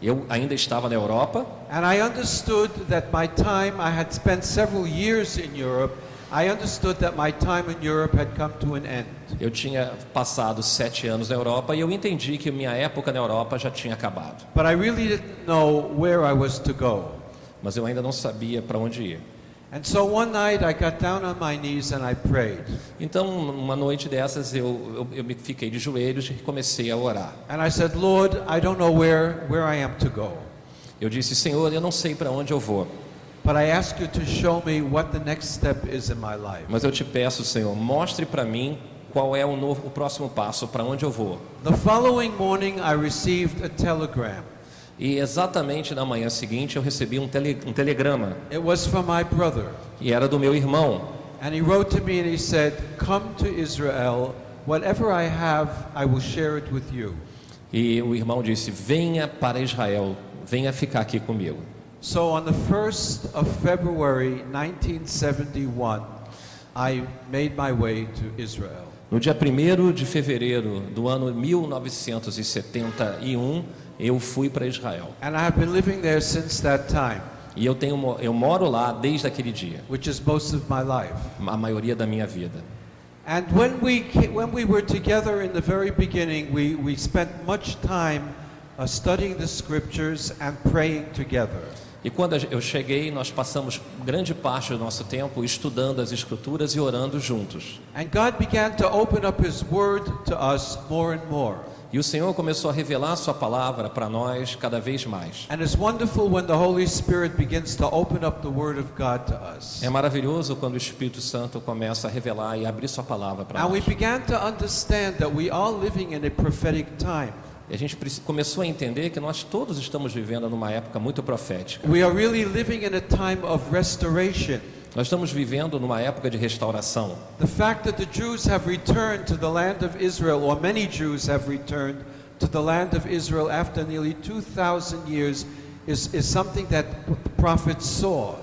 Eu ainda estava na Europa and I understood that my time, I had spent several years in Europe, I understood that my time in Europe had come to an end. Eu tinha passado sete anos na Europa e eu entendi que minha época na Europa já tinha acabado. But I really didn't know where I was to go. Mas eu ainda não sabia para onde ir. And so one night I got down on my knees and I prayed. Então, uma noite dessas, eu, eu, eu me fiquei de joelhos e comecei a orar. And I said, Lord, I don't know where, where I am to go. Eu disse, Senhor, eu não sei para onde eu vou, But I ask you to show me what the next step is in my life. mas eu te peço, Senhor, mostre para mim qual é o, novo, o próximo passo, para onde eu vou. The following morning I received a telegram. E exatamente na manhã seguinte eu recebi um, tele, um telegrama, It was from my brother. e era do meu irmão. And he wrote to me and he said, Come to Israel. Whatever I have, I will share it with you. E o irmão disse: Venha para Israel, venha ficar aqui comigo. So on the 1st of February 1971, I made my way to Israel. No dia 1 de fevereiro do ano 1971, eu fui para Israel. And I have been living there since that time, E eu, tenho, eu moro lá desde aquele dia, which is most of my life. a maioria da minha vida. And when we, when we were together in the very beginning, we, we spent much time uh, studying the scriptures and praying together. E quando eu cheguei, nós passamos grande parte do nosso tempo estudando as Escrituras e orando juntos. And God began to open up His Word to us more and more. E o Senhor começou a revelar a Sua palavra para nós cada vez mais. É maravilhoso quando o Espírito Santo começa a revelar e abrir Sua palavra para nós. began to understand that we are living in a prophetic time. E a gente começou a entender que nós todos estamos vivendo numa época muito profética. We are really living in a time of restoration. Nós estamos vivendo numa época de restauração. The fact that the Jews have returned to the land of Israel, or many Jews have returned to the land of Israel after nearly 2,000 years, is, is something that the prophets saw.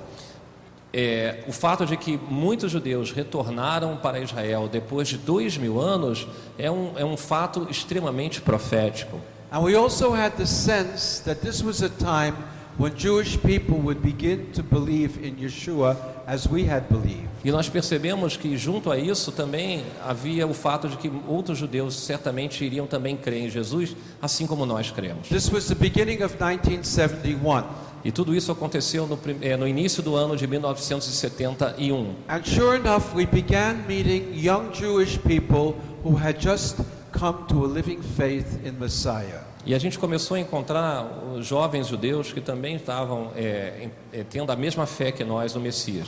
É, o fato de que muitos judeus retornaram para Israel depois de dois mil anos é um, é um fato extremamente profético. And we also had the sense that this was a time when Jewish people would begin to believe in Yeshua as we had believed. E nós percebemos que junto a isso também havia o fato de que outros judeus certamente iriam também crer em Jesus, assim como nós cremos. This was the beginning of 1971. E tudo isso aconteceu no, eh, no início do ano de 1971. And sure enough, we began meeting young Jewish people who had just come to a living faith in Messiah. E a gente começou a encontrar jovens judeus que também estavam em- eh, tendo a mesma fé que nós no Messias.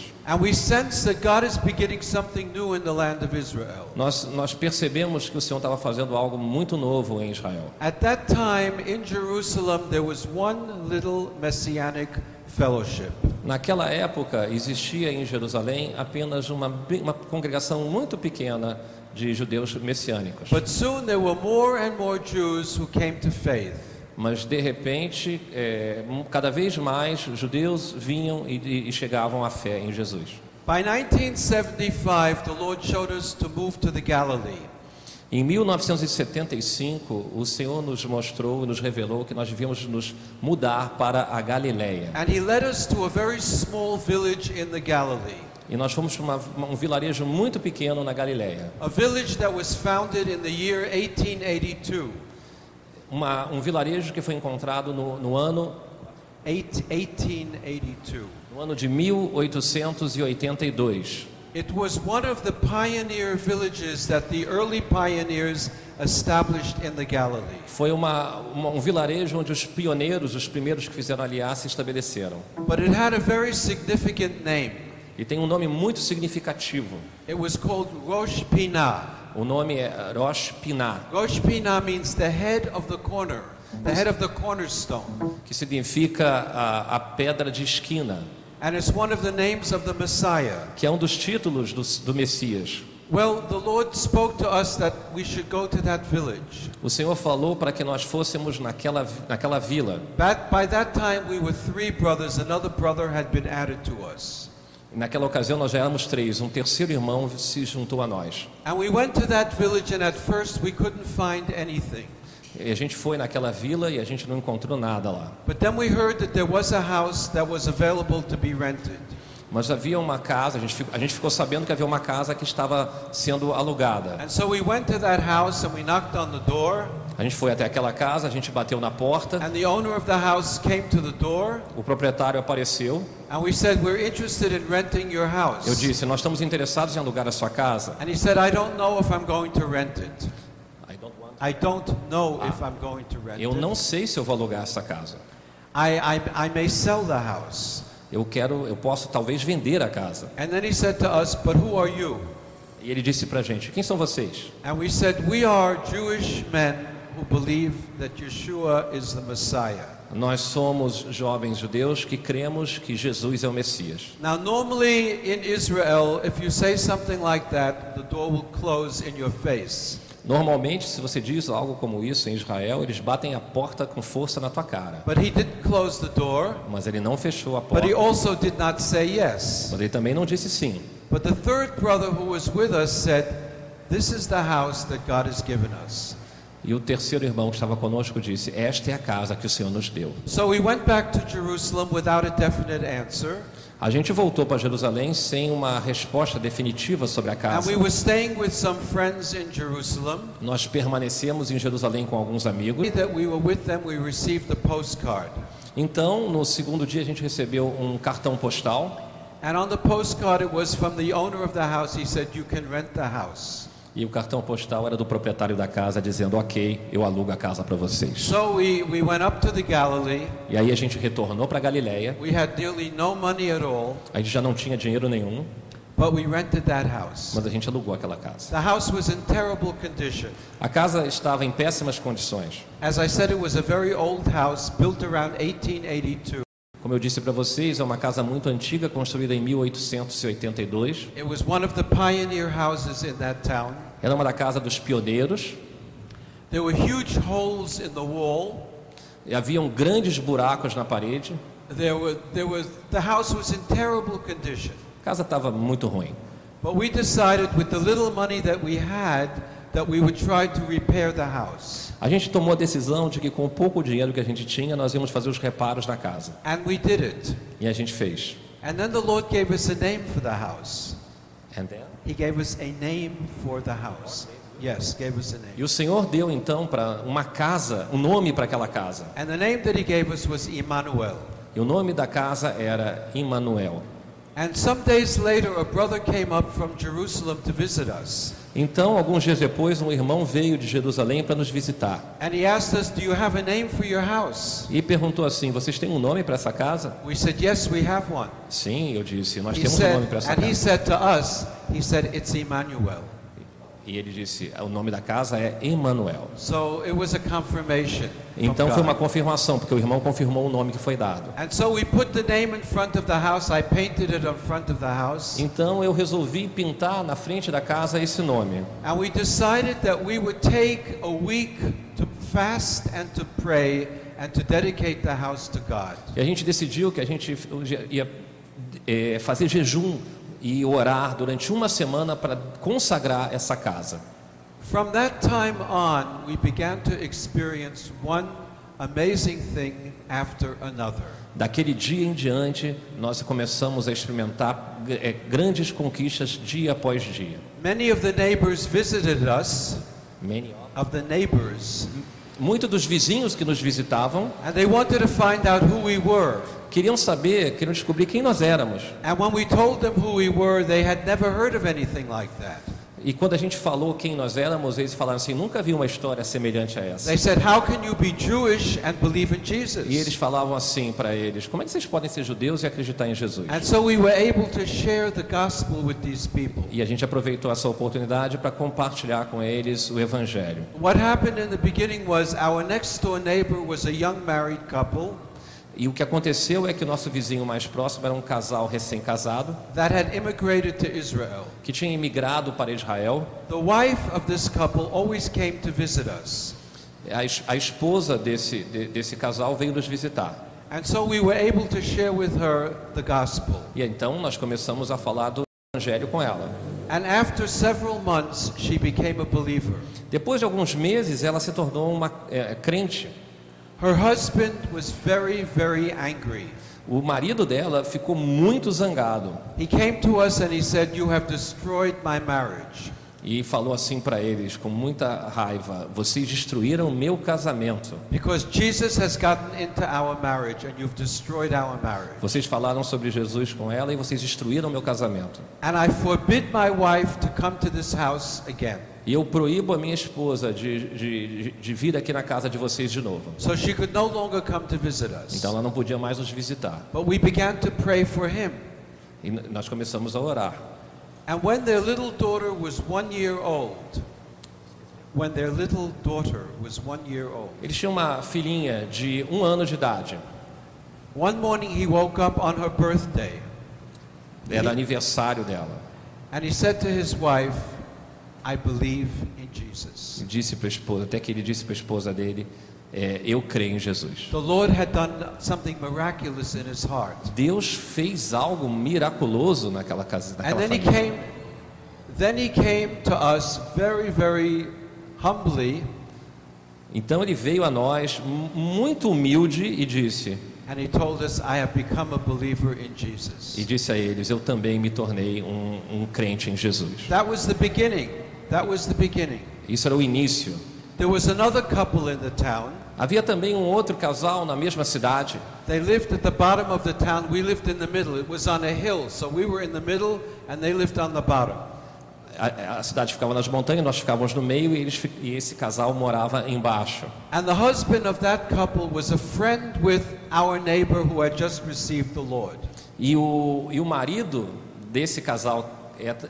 Nós, nós percebemos que o Senhor estava fazendo algo muito novo em Israel. At that time in Jerusalem, there was one little messianic fellowship. Naquela época existia em Jerusalém apenas uma, uma congregação muito pequena de judeus messiânicos. But soon there were more and more Jews who came to faith. Mas de repente, é, cada vez mais judeus vinham e, e- e chegavam à fé em Jesus. By 1975, the Lord showed us to move to the Galilee. Em 1975, o Senhor nos mostrou e nos revelou que nós devíamos nos mudar para a Galileia. And He led us to a very small village in the Galilee. E nós fomos para uma- um vilarejo muito pequeno na Galileia. A village that was founded in the year 1882. Uma- um vilarejo que foi encontrado no, no ano, Eight, 1882. no ano de 1882. It was one of the pioneer villages that the early pioneers established in the Galilee. Foi uma, uma- um vilarejo onde os pioneiros, os primeiros que fizeram aliança, se estabeleceram. But it had a very significant name. E tem um nome muito significativo. It was called Rosh Pinah. O nome é Rosh Pinah, Rosh Pinah means the head of the corner, the head of the cornerstone. que significa a, a pedra de esquina, And it's one of the names of the Messiah. que é um dos títulos do, do Messias. Well, the Lord spoke to us that we should go to that village. O Senhor falou para que nós fôssemos naquela, naquela vila. That, by that time, we were three brothers. Another brother had been added to us. Naquela ocasião nós já éramos três, um terceiro irmão se juntou a nós. And we went to that village, and at first we couldn't find anything. E a gente foi naquela vila e a gente não encontrou nada lá. A. Mas havia uma casa, a gente, ficou, a gente ficou sabendo que havia uma casa que estava sendo alugada. And so we went to that house and we knocked on the door. A gente foi até aquela casa, a gente bateu na porta, And the owner of the house came to the door. o proprietário apareceu. And we said, We're interested in renting your house. Eu disse: Nós estamos interessados em alugar a sua casa. And he said, I don't know if I'm going to rent it. I don't want- I don't know if I'm going to rent Eu não sei se eu vou alugar essa casa. I, I, I may sell the house. Eu quero, eu posso talvez vender a casa. And then he said to us, But who are you? E ele disse pra gente: Quem são vocês? And we said, We are Jewish men who believe that Yeshua is the Messiah. Nós somos jovens judeus que cremos que Jesus é o Messias. Now, normally in Israel, if you say something like that, the door will close in your face. Normalmente, se você diz algo como isso em Israel, eles batem a porta com força na tua cara. But he didn't close the door, Mas ele não fechou a but porta. he also did not say yes. Mas ele também não disse sim. But the third brother who was with us said, This is the house that God has given us. E o terceiro irmão que estava conosco disse: Esta é a casa que o Senhor nos deu. So we went back to Jerusalem without a definite answer, A gente voltou para Jerusalém sem uma resposta definitiva sobre a casa. we were staying with some friends in Jerusalem. Nós permanecemos em Jerusalém com alguns amigos. A. Então, no segundo dia, a gente recebeu um cartão postal. And on the postcard, it was from the owner of the house. He said, You can rent the house. E o cartão postal era do proprietário da casa dizendo: Ok, eu alugo a casa para vocês. So we, we went up to the Galilee. E aí a gente retornou para Galiléia. We had nearly no money at all, A gente já não tinha dinheiro nenhum, but we rented that house. mas a gente alugou aquela casa. The house was in terrible condition. A casa estava em péssimas condições. As I said, it was a very old house built around 1882. Como eu disse para vocês, é uma casa muito antiga, construída em 1882. It was one of the pioneer houses in that town. Era uma da casa dos pioneiros. There were huge holes in the wall. E haviam grandes buracos na parede. There were, there was, the house was in terrible condition. A casa estava muito ruim. But we decided with the little money that we had that we would try to repair the house. A gente tomou a decisão de que com pouco dinheiro que a gente tinha, nós íamos fazer os reparos na casa. And we did it. E a gente fez. And then the Lord gave us a name for the house. And then- He gave us a name for the house. Yes, gave us a name. E o Senhor deu então para uma casa, um nome para aquela casa. And the name that he gave us was Emmanuel. E o nome da casa era Immanuel. And some days later, a brother came up from Jerusalem to visit us. Então, alguns dias depois, um irmão veio de Jerusalém para nos visitar us, e perguntou assim: Vocês têm um nome para essa casa? We said, Yes, we have one. Sim, eu disse: Nós He temos um said, nome para essa and he casa. said to us, He said, It's Emmanuel. E ele disse: O nome da casa é Emanuel. So it was a confirmation. Então foi uma confirmação, porque o irmão confirmou o nome que foi dado. And so we put the name in front of the house. I painted it in front of the house. Então eu resolvi pintar na frente da casa esse nome. And we decided that we would take a week to fast and to pray and to dedicate the house to God. E a gente decidiu que a gente ia eh, fazer jejum e orar durante uma semana para consagrar essa casa. From that time on, we began to experience one amazing thing after another. Daquele dia em diante, nós começamos a experimentar eh, grandes conquistas dia após dia. Many of the neighbors visited us, Many- of the neighbors, Muitos dos vizinhos que nos visitavam and they wanted to find out who we were. Queriam saber, queriam descobrir quem nós éramos. And when we told them who we were, they had never heard of anything like that. E quando a gente falou quem nós éramos, eles falaram assim: nunca vi uma história semelhante a essa. They said, How can you be Jewish and believe in Jesus? E eles falavam assim para eles: como é que vocês podem ser judeus e acreditar em Jesus? And so we were able to share the gospel with these people. E a gente aproveitou essa oportunidade para compartilhar com eles o evangelho. What happened in the beginning was our next door neighbor was a young married couple E o que aconteceu é que o nosso vizinho mais próximo era um casal recém-casado que tinha imigrado para Israel. A, es- a esposa desse, de- desse casal veio nos visitar. And so we were able to share with her the gospel. E então nós começamos a falar do evangelho com ela. And after several months, she became a believer. Depois de alguns meses, ela se tornou uma é, crente. Her husband was very, very angry. O marido dela ficou muito zangado He came to us and he said, You have destroyed my marriage. e falou assim para eles com muita raiva: "Vocês destruíram meu casamento. Because Jesus has gotten into our marriage and you've destroyed our marriage. Vocês falaram sobre Jesus com ela e vocês destruíram meu casamento. And I forbid my wife to come to this house again. E eu proíbo a minha esposa de, de, de vir aqui na casa de vocês de novo. So she could no longer come to visit us. Então ela não podia mais nos visitar. But we began to pray for him. E nós começamos a orar. And when their little daughter was one year old, when their little daughter was one year old, Eles tinham uma filhinha de um ano de idade. one morning he woke up on her birthday Era aniversário dela. and he said to his wife, I believe in Jesus. Disse para a esposa, até que ele disse para a esposa dele, é, eu creio em Jesus. The Lord had done something miraculous in his heart. Deus fez algo miraculoso naquela casa, And naquela then he família. came then he came to us very, very humbly Então ele veio a nós muito humilde e disse, and he told us, I have become a believer in Jesus. e disse a eles, eu também me tornei um, um crente em Jesus. That was the beginning. That was the beginning. Isso era o início. There was another couple in the town. Havia também um outro casal na mesma cidade. They lived at the bottom of the town. We lived in the middle. It was on a hill, so we were in the middle and they lived on the bottom. A, a cidade ficava nas montanhas, nós ficávamos no meio e, eles, e esse casal morava embaixo. And the husband of that couple was a friend with our neighbor who had just received the Lord. E o, e o marido desse casal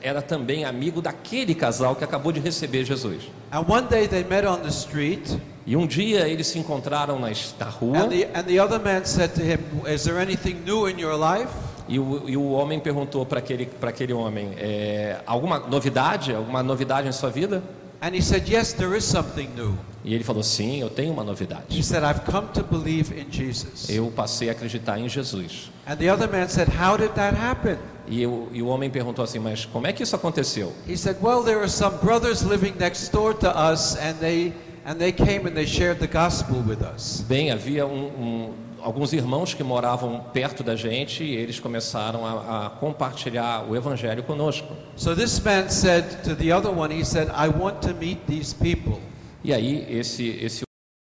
era também amigo daquele casal que acabou de receber Jesus. And one day they met on the street, E um dia eles se encontraram na, na rua and the, and the other man said to him, Is there anything new in your life? e o, e o homem perguntou para aquele, para aquele homem: é, alguma novidade? Alguma novidade em sua vida? And he said, Yes, there is something new. E ele falou: Sim, eu tenho uma He novidade. said, I've come to believe in Jesus. Eu passei a acreditar em Jesus. And the other man said, How did that happen? E, o- e o homem perguntou assim: Mas como é que isso aconteceu? He said, Well, there are some brothers living next door to us, and they and they came and they shared the gospel with us. Bem, havia um- um- alguns irmãos que moravam perto da gente e eles começaram a, a compartilhar o evangelho conosco. So this man said to the other one, he said, I want to meet these people. E aí esse esse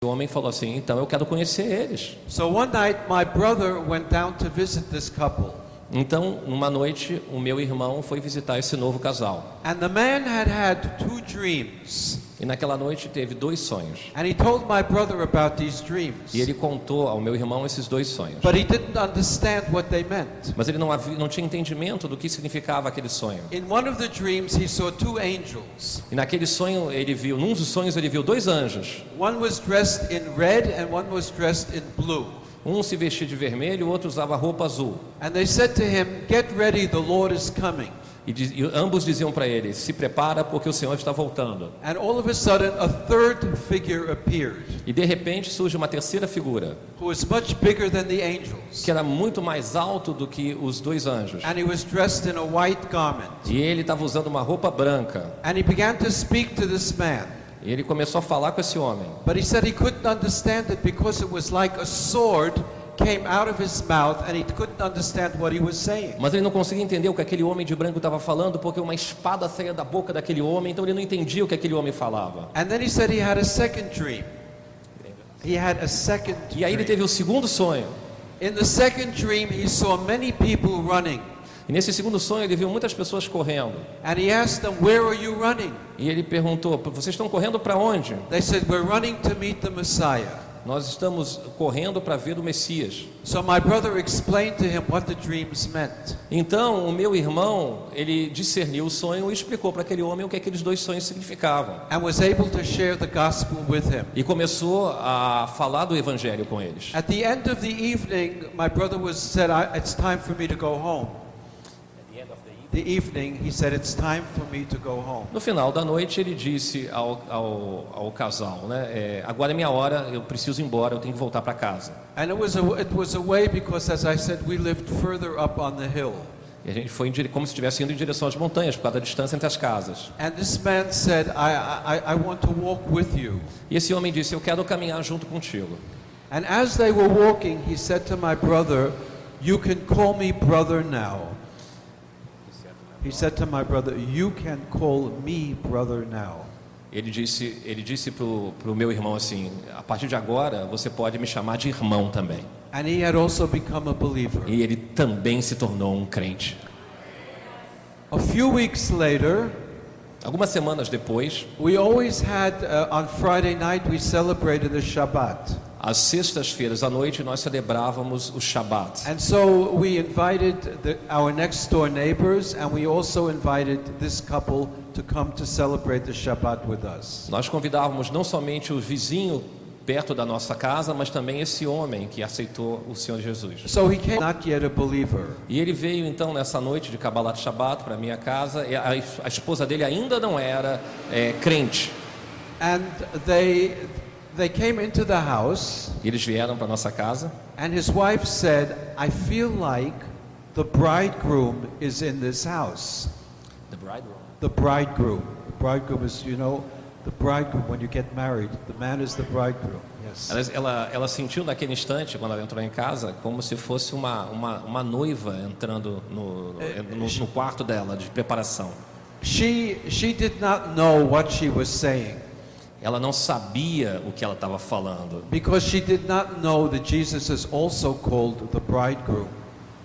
homem falou assim: "Então eu quero conhecer eles". So one night my brother went down to visit this couple. Então, numa noite, o meu irmão foi visitar esse novo casal. And the man had had two dreams. E naquela noite teve dois sonhos. And he told my brother about these dreams. E ele contou ao meu irmão esses dois sonhos. But he didn't understand what they meant. Mas ele não, havia, não tinha entendimento do que significava aquele sonho. In one of the dreams, he saw two angels. E naquele sonho ele viu, num dos sonhos ele viu dois anjos. One was dressed in red and one was dressed in blue. Um se vestia de vermelho, o outro usava roupa azul. And they said to him, Get ready, the Lord is coming. E, diz- e ambos diziam para ele: Se prepara porque o Senhor está voltando. And all of a sudden, a third figure appeared, E de repente surge uma terceira figura, who was much bigger than the angels. que era muito mais alto do que os dois anjos. And he was dressed in a white garment. E ele estava usando uma roupa branca. And he began to speak to this man. E ele começou a falar com esse homem. But he said he couldn't understand it because it was like a sword came out of his mouth and he couldn't understand what he was saying. Mas ele não conseguia entender o que aquele homem de branco estava falando, porque uma espada saía da boca daquele homem, então ele não entendia o que aquele homem falava. And then he said he had a second dream. He had a second E aí ele dream. teve o segundo sonho. In the second dream, he saw many people running. E nesse segundo sonho ele viu muitas pessoas correndo. And he asked them, Where are you running? E ele perguntou: Vocês estão correndo para onde? They said, We're running to meet the Messiah. Nós estamos correndo para ver o Messias. So my brother explained to him what the dreams meant. Então o meu irmão ele discerniu o sonho e explicou para aquele homem o que aqueles dois sonhos significavam. and was able to share the gospel with him. E começou a falar do evangelho com eles. At the end of the evening, my brother was said, "It's time for me to go home." The evening, he said, "It's time for me to go home." No final da noite ele disse ao, ao, ao casal, né? é, agora é minha hora, eu preciso ir embora, eu tenho que voltar para casa. And it was a, it was a way because, as I said, we lived further up on the hill. E a gente foi em como se estivesse indo em direção às montanhas, por causa da distância entre as casas. And this man said, I, I, I want to walk with you." E esse homem disse: Eu quero caminhar junto contigo. And as they were walking, he said to my brother, You can call me brother now. He said to my brother, You can call me brother now. Ele disse, ele disse para o meu irmão assim: A partir de agora você pode me chamar de irmão também. And he had also become a believer. E ele também se tornou um crente. A few weeks later, Algumas semanas depois, we always had, uh, on Friday night, we celebrated the Shabbat. Às sextas-feiras à noite, nós celebrávamos o Shabat. And so we invited the, our next door neighbors, and we also invited this couple to come to celebrate the Shabbat with us. Nós convidávamos não somente o vizinho perto da nossa casa, mas também esse homem que aceitou o Senhor Jesus. So he came, not yet a believer. E ele veio então nessa noite de Kabbalat Shabbat para minha casa. E a, a esposa dele ainda não era é, crente. And they, they came into the house, eles vieram para nossa casa and his wife said, I feel like the bridegroom is in this house. The bridegroom. The bridegroom. The bridegroom is, you know, the bridegroom when you get married. The man is the bridegroom. Yes. Ela, ela, ela sentiu naquele instante, quando ela entrou em casa, como se fosse uma, uma, uma noiva entrando no, no, no, no quarto dela, de preparação. She she did not know what she was saying Ela não sabia o que ela estava falando, because she did not know that Jesus is also called the bridegroom.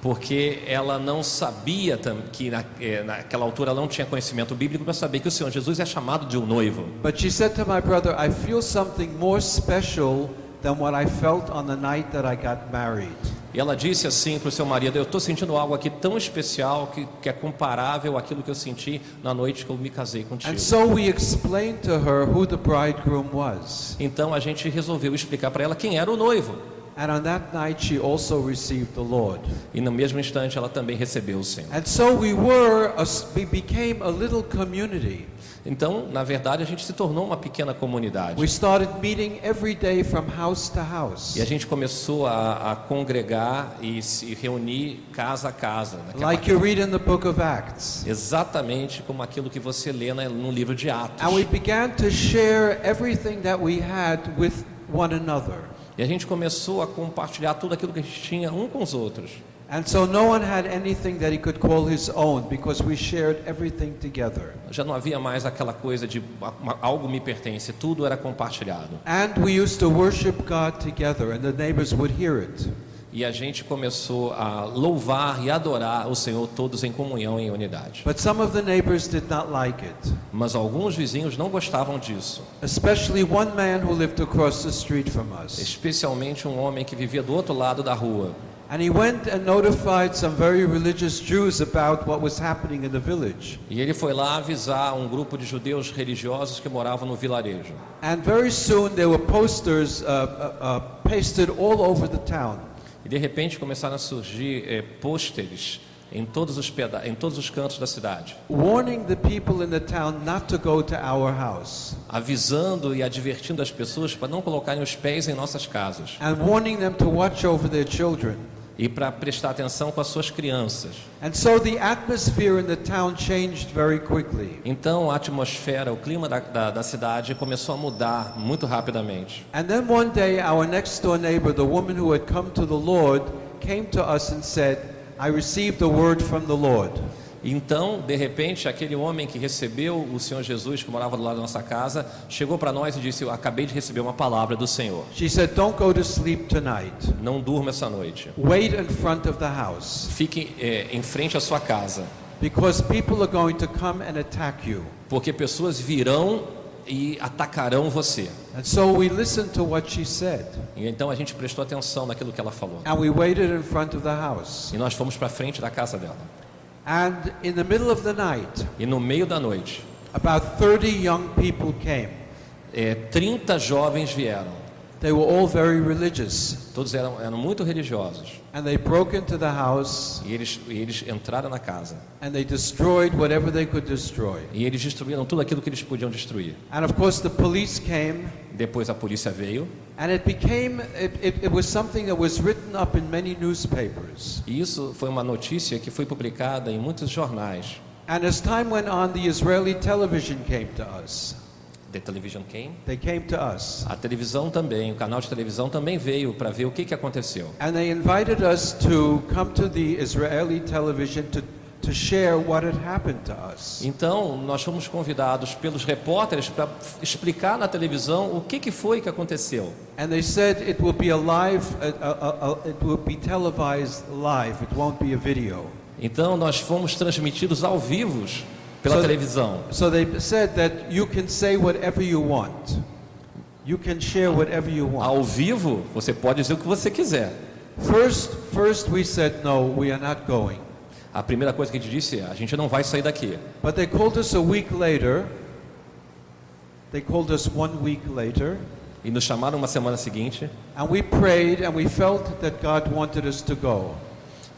porque ela não sabia que na, eh, naquela altura ela não tinha conhecimento bíblico para saber que o Senhor Jesus é chamado de um noivo. But she said to my brother, I feel something more special than what I felt on the night that I got married. E ela disse assim para o seu marido: Eu estou sentindo algo aqui tão especial que, que é comparável àquilo que eu senti na noite que eu me casei contigo. And so we explained to her who the bridegroom was. Então a gente resolveu explicar para ela quem era o noivo. And on that night, she also received the Lord. E no mesmo instante ela também recebeu o Senhor. And so we were, a, we became a little community. Então, na verdade, a gente se tornou uma pequena comunidade. We started meeting every day from house to house. E a gente começou a, a congregar e se reunir casa a casa. naquela- Like you read in the book of Acts. Exatamente como aquilo que você lê na- no livro de Atos. And we began to share everything that we had with one another. E a gente começou a compartilhar tudo aquilo que a gente tinha um com os outros. And so no one had anything that he could call his own because we shared everything together. Já não havia mais aquela coisa de "Uma- algo me pertence, tudo era compartilhado. And we used to worship God together, and the neighbors would hear it. E a gente começou a louvar e adorar o Senhor todos em comunhão e em unidade. But some of the neighbors did not like it, Mas alguns vizinhos não gostavam disso, especially one man who lived across the street from us. especialmente um homem que vivia do outro lado da rua. And he went and notified some very religious Jews about what was happening in the village. E ele foi lá avisar um grupo de judeus religiosos que moravam no vilarejo. And very soon there were posters uh, uh, uh, pasted all over the town. E de repente começaram a surgir eh, pôsteres em todos os peda em todos os cantos da cidade, warning the people in the town not to go to our house avisando e advertindo as pessoas para não colocarem os pés em nossas casas and warning them to watch over their children. E para prestar atenção com as suas crianças. And so the atmosphere in the town changed very quickly. Então a atmosfera, o clima da, da, da cidade começou a mudar muito rapidamente. And then one day, our next door neighbor, the woman who had come to the Lord, came to us and said, I received a word from the Lord. Então, de repente, aquele homem que recebeu o Senhor Jesus, que morava do lado da nossa casa, chegou para nós e disse: Eu acabei de receber uma palavra do Senhor. She said, Don't go to sleep tonight. Não durma essa noite. Wait in front of the house Fique eh, em frente à sua casa, because people are going to come and attack you. porque pessoas virão e atacarão você. And so we listened to what she said E então a gente prestou atenção naquilo que ela falou. and we waited in front of the house. E nós fomos para frente da casa dela. And in the middle of the night, E no meio da noite, about 30 young people came. eh, 30 jovens vieram. They were all very religious. Todos eram, eram muito religiosos. And they broke into the house E eles, e eles entraram na casa. and they destroyed whatever they could destroy. E eles destruíram tudo aquilo que eles podiam destruir. And of course, the police came, Depois a polícia veio. And it became, it, it, it was something that was written up in many newspapers. E isso foi uma notícia que foi publicada em muitos jornais. And as time went on, the Israeli television came to us. The Television came. They came to us. A televisão também, o canal de televisão também veio para ver o que, que aconteceu. And they invited us to come to the Israeli television to, to share what had happened to us. Então, nós fomos convidados pelos repórteres para explicar na televisão o que, que foi que aconteceu. And they said it will be a live, uh, uh, uh, it will be televised live. It won't be a video. Então, nós fomos transmitidos ao vivo pela So- televisão. So they said that you can say whatever you want. You can share whatever you want. Ao vivo, você pode dizer o que você quiser. First, first we said no, we are not going. A primeira coisa que a gente disse é: a gente não vai sair daqui. But they called us a week later. They called us one week later, E nos chamaram uma semana seguinte and we prayed and we felt that God wanted us to go.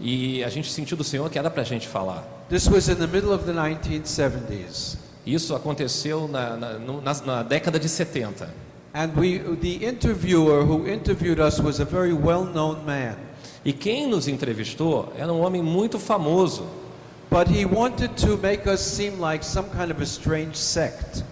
e a gente sentiu do Senhor que era para a gente falar. This was in the middle of the 1970s. Isso aconteceu na, na, na- na década de 70. And we, the interviewer who interviewed us was a very well-known man. E quem nos entrevistou era um homem muito famoso. But he wanted to make us seem like some kind of a strange sect.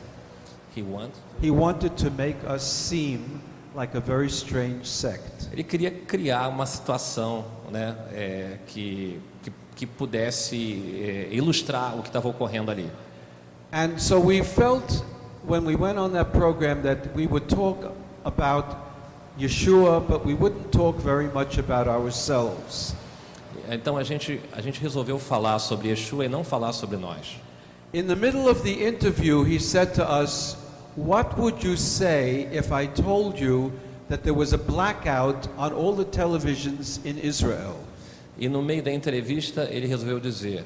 He want. He wanted to make us seem like a very strange sect. Ele queria criar uma situação né, é, que, que, que pudesse é, ilustrar o que estava ocorrendo ali. And so we felt when we went on that program that we would talk about Yeshua, but we wouldn't talk very much about ourselves. Então a gente, a gente resolveu falar sobre Yeshua e não falar sobre nós. In the middle of the interview, he said to us, What would you say if I told you that there was a blackout on all the televisions in Israel? E no meio da entrevista ele resolveu dizer: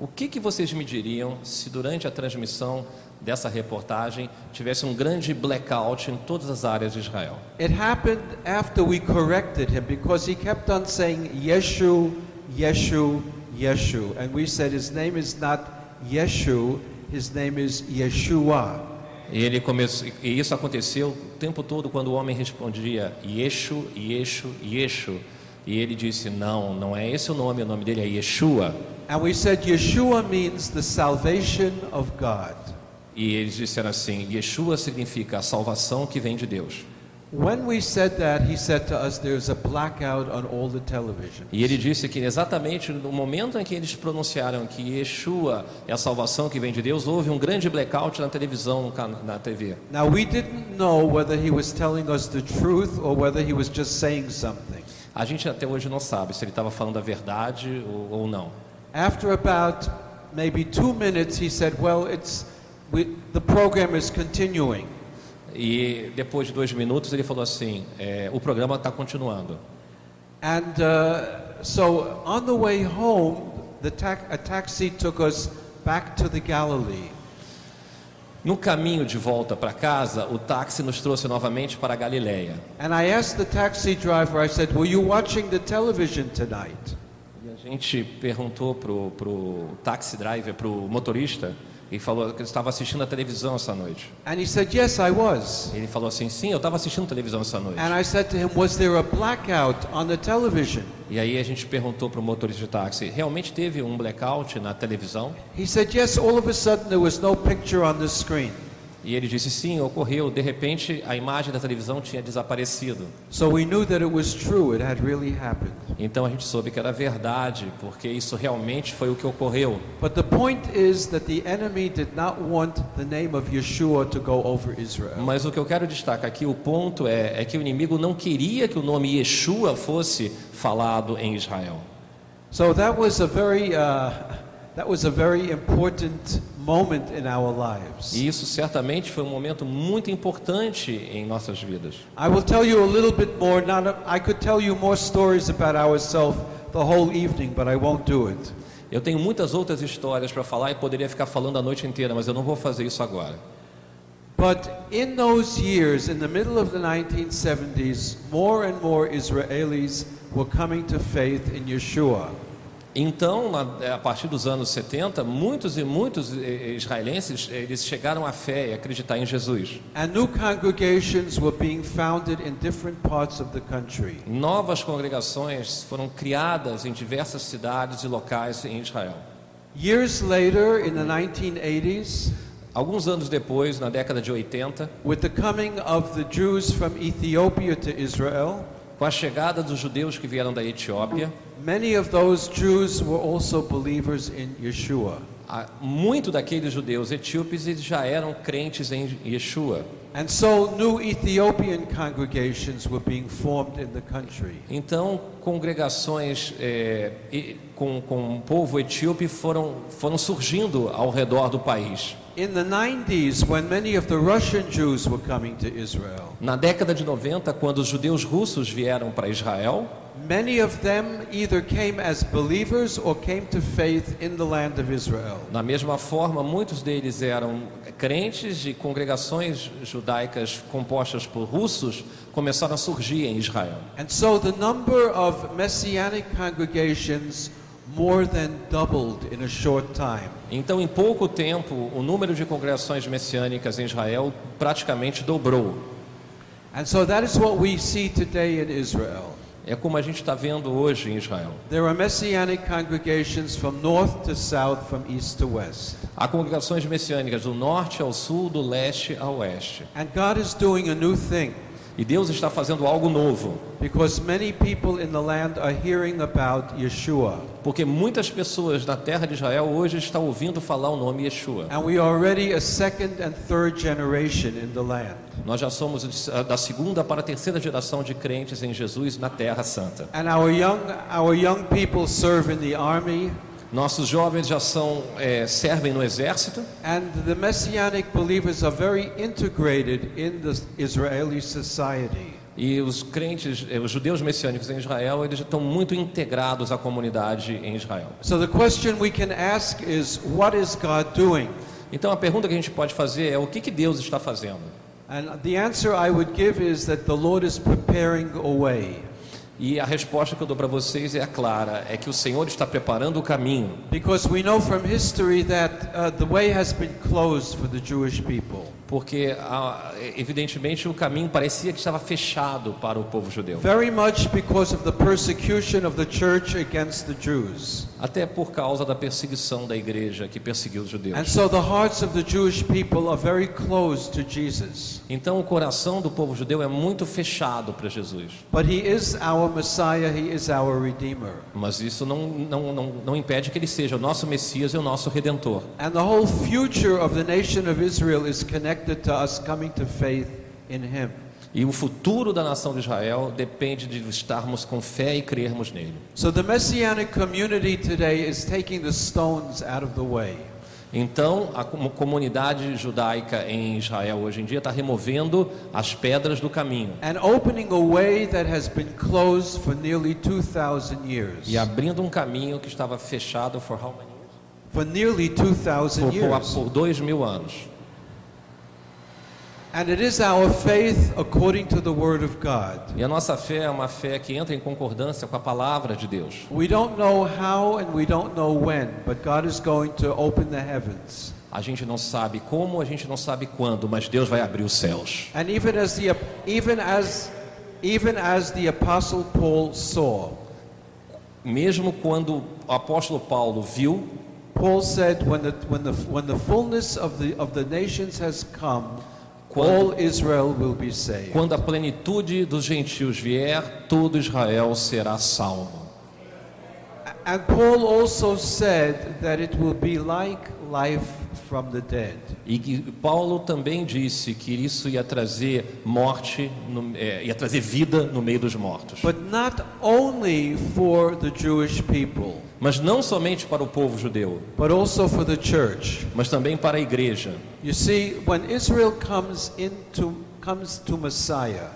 O que, que vocês me diriam se durante a transmissão dessa reportagem tivesse um grande blackout em todas as áreas de Israel? It happened after we corrected him because he kept on saying Yeshu, Yeshu, Yeshu. And we said his name is not Yeshu, his name is Yeshua. E ele começou, e isso aconteceu o tempo todo quando o homem respondia Yeshu, Yeshu, Yeshu. E ele disse: Não, não é esse o nome, o nome dele é Yeshua. And we said Yeshua means the salvation of God. E eles disseram assim: Yeshua significa a salvação que vem de Deus. When we said that, he said to us, There's a blackout on all the television. E ele disse que exatamente no momento em que eles pronunciaram que Yeshua é a salvação que vem de Deus, houve um grande blackout na televisão, na TV. Now, we didn't know whether he was telling us the truth or whether he was just saying something. A gente até hoje não sabe se ele estava falando a verdade ou, ou não. After about maybe two minutes, he said, Well, it's, we, the program is continuing. E depois de dois minutos ele falou assim: é, o programa está continuando. And uh, so on the way home, the ta- a taxi took us back to the Galilee. No caminho de volta para casa, o táxi nos trouxe novamente para a Galileia. And I asked the taxi driver, I said, Were you watching the television tonight? E a gente perguntou pro pro taxi driver, pro motorista, e falou que ele estava assistindo a televisão essa noite. And he said, Yes, I was. Ele falou assim: sim, eu estava assistindo televisão essa noite. And I said to him, Was there a blackout on the television? E aí a gente perguntou para o motorista de táxi: realmente teve um blackout na televisão? He said, Yes, all of a sudden there was no picture on the screen. E ele disse: sim, ocorreu. De repente a imagem da televisão tinha desaparecido. So we knew that it was true, it had really happened. Então a gente soube que era verdade, porque isso realmente foi o que ocorreu. But the point is that the enemy did not want the name of Yeshua to go over Israel. Mas o que eu quero destacar aqui, o ponto é, é que o inimigo não queria que o nome Yeshua fosse falado em Israel. So that was a very, uh, that was a very important moment in our lives. E isso certamente foi um momento muito importante em nossas vidas. I will tell you a little bit more. Not a, I could tell you more stories about ourselves the whole evening, but I won't do it. Eu tenho muitas outras histórias para falar e poderia ficar falando a noite inteira, mas eu não vou fazer isso agora. But in those years, in the middle of the 1970s, more and more Israelis were coming to faith in Yeshua. Então, na- a partir dos anos 70, muitos e muitos israelenses eles chegaram à fé e acreditar em Jesus. Novas congregações foram criadas em diversas cidades e locais em Israel. Years later, in the 1980s, Alguns anos depois, na década de 80, with the coming of the Jews from Ethiopia to Israel, com a chegada dos judeus que vieram da Etiópia, many of those Jews were also believers in Yeshua. a- muito daqueles judeus etíopes já eram crentes em Yeshua. And so new Ethiopian congregations were being formed in the country. Então, congregações e- com, com o povo etíope foram, foram surgindo ao redor do país. In the 90s, when many of the Russian Jews were coming to Israel, Na década de 90, quando os judeus russos vieram para Israel, many of them either came as believers or came to faith in the land of Israel. da mesma forma, muitos deles eram crentes de congregações judaicas compostas por russos começaram a surgir em Israel. And so the number of messianic congregations more than doubled in a short time. Então, em pouco tempo, o número de congregações messiânicas em Israel praticamente dobrou. And so that is what we see today in Israel. É como a gente está vendo hoje em Israel. There are messianic congregations from north to south, from east to west. Há congregações messiânicas do norte ao sul, do leste ao oeste. And God is doing a new thing E Deus está fazendo algo novo, because many people in the land are hearing about Yeshua. porque muitas pessoas na terra de Israel hoje estão ouvindo falar o nome Yeshua. And we are already a second and third generation in the land. Nós já somos da segunda para a terceira geração de crentes em Jesus na Terra Santa. And our young, our young people serve in the army, Nossos jovens já são é, servem no exército and the Messianic believers are very integrated in the Israeli society. e os crentes, eh, os judeus messiânicos em Israel, eles estão muito integrados à comunidade em Israel. So the question we can ask is, what is God doing? Então a pergunta que a gente pode fazer é o que, que Deus está fazendo? And the answer I would give is that the Lord is preparing a way. E a resposta que eu dou para vocês é a clara, é que o Senhor está preparando o caminho, Because we know from history that uh, the way has been closed for the Jewish people. porque ah, evidentemente o caminho parecia que estava fechado para o povo judeu. Very much because of the persecution of the church against the Jews. Até por causa da perseguição da igreja que perseguiu os judeus. Então o coração do povo judeu é muito fechado para Jesus. Mas isso não, não, não, não impede que ele seja o nosso Messias e o nosso Redentor. And the whole future of the nation of Israel is connected to us coming to faith in him. E o futuro da nação de Israel depende de estarmos com fé e crermos nele. So the messianic community today is taking the stones out of the way. Então, a com- comunidade judaica em Israel hoje em dia está removendo as pedras do caminho and opening a way that has been closed for nearly 2,000 years. e abrindo um caminho que estava fechado for how many years? For nearly 2,000 Por, por, years. por dois mil anos. And it is our faith according to the Word of God. E a nossa fé é uma fé que entra em concordância com a palavra de Deus. We don't know how and we don't know when, but God is going to open the heavens. A gente não sabe como, a gente não sabe quando, mas Deus vai abrir os céus. And even as the even as even as the apostle Paul saw, Mesmo quando o apóstolo Paulo viu, Paul said when the when the when the fullness of the of the nations has come, Quando- quando a plenitude dos gentios vier, todo Israel será salvo. And Paul also said that it will be like life from the dead. E Paulo também disse que isso ia trazer morte, no- é, ia trazer vida no meio dos mortos. But not only for the Jewish people, Mas não somente para o povo judeu, but also for the church. mas também para a igreja. You see, when Israel comes into comes to Messiah,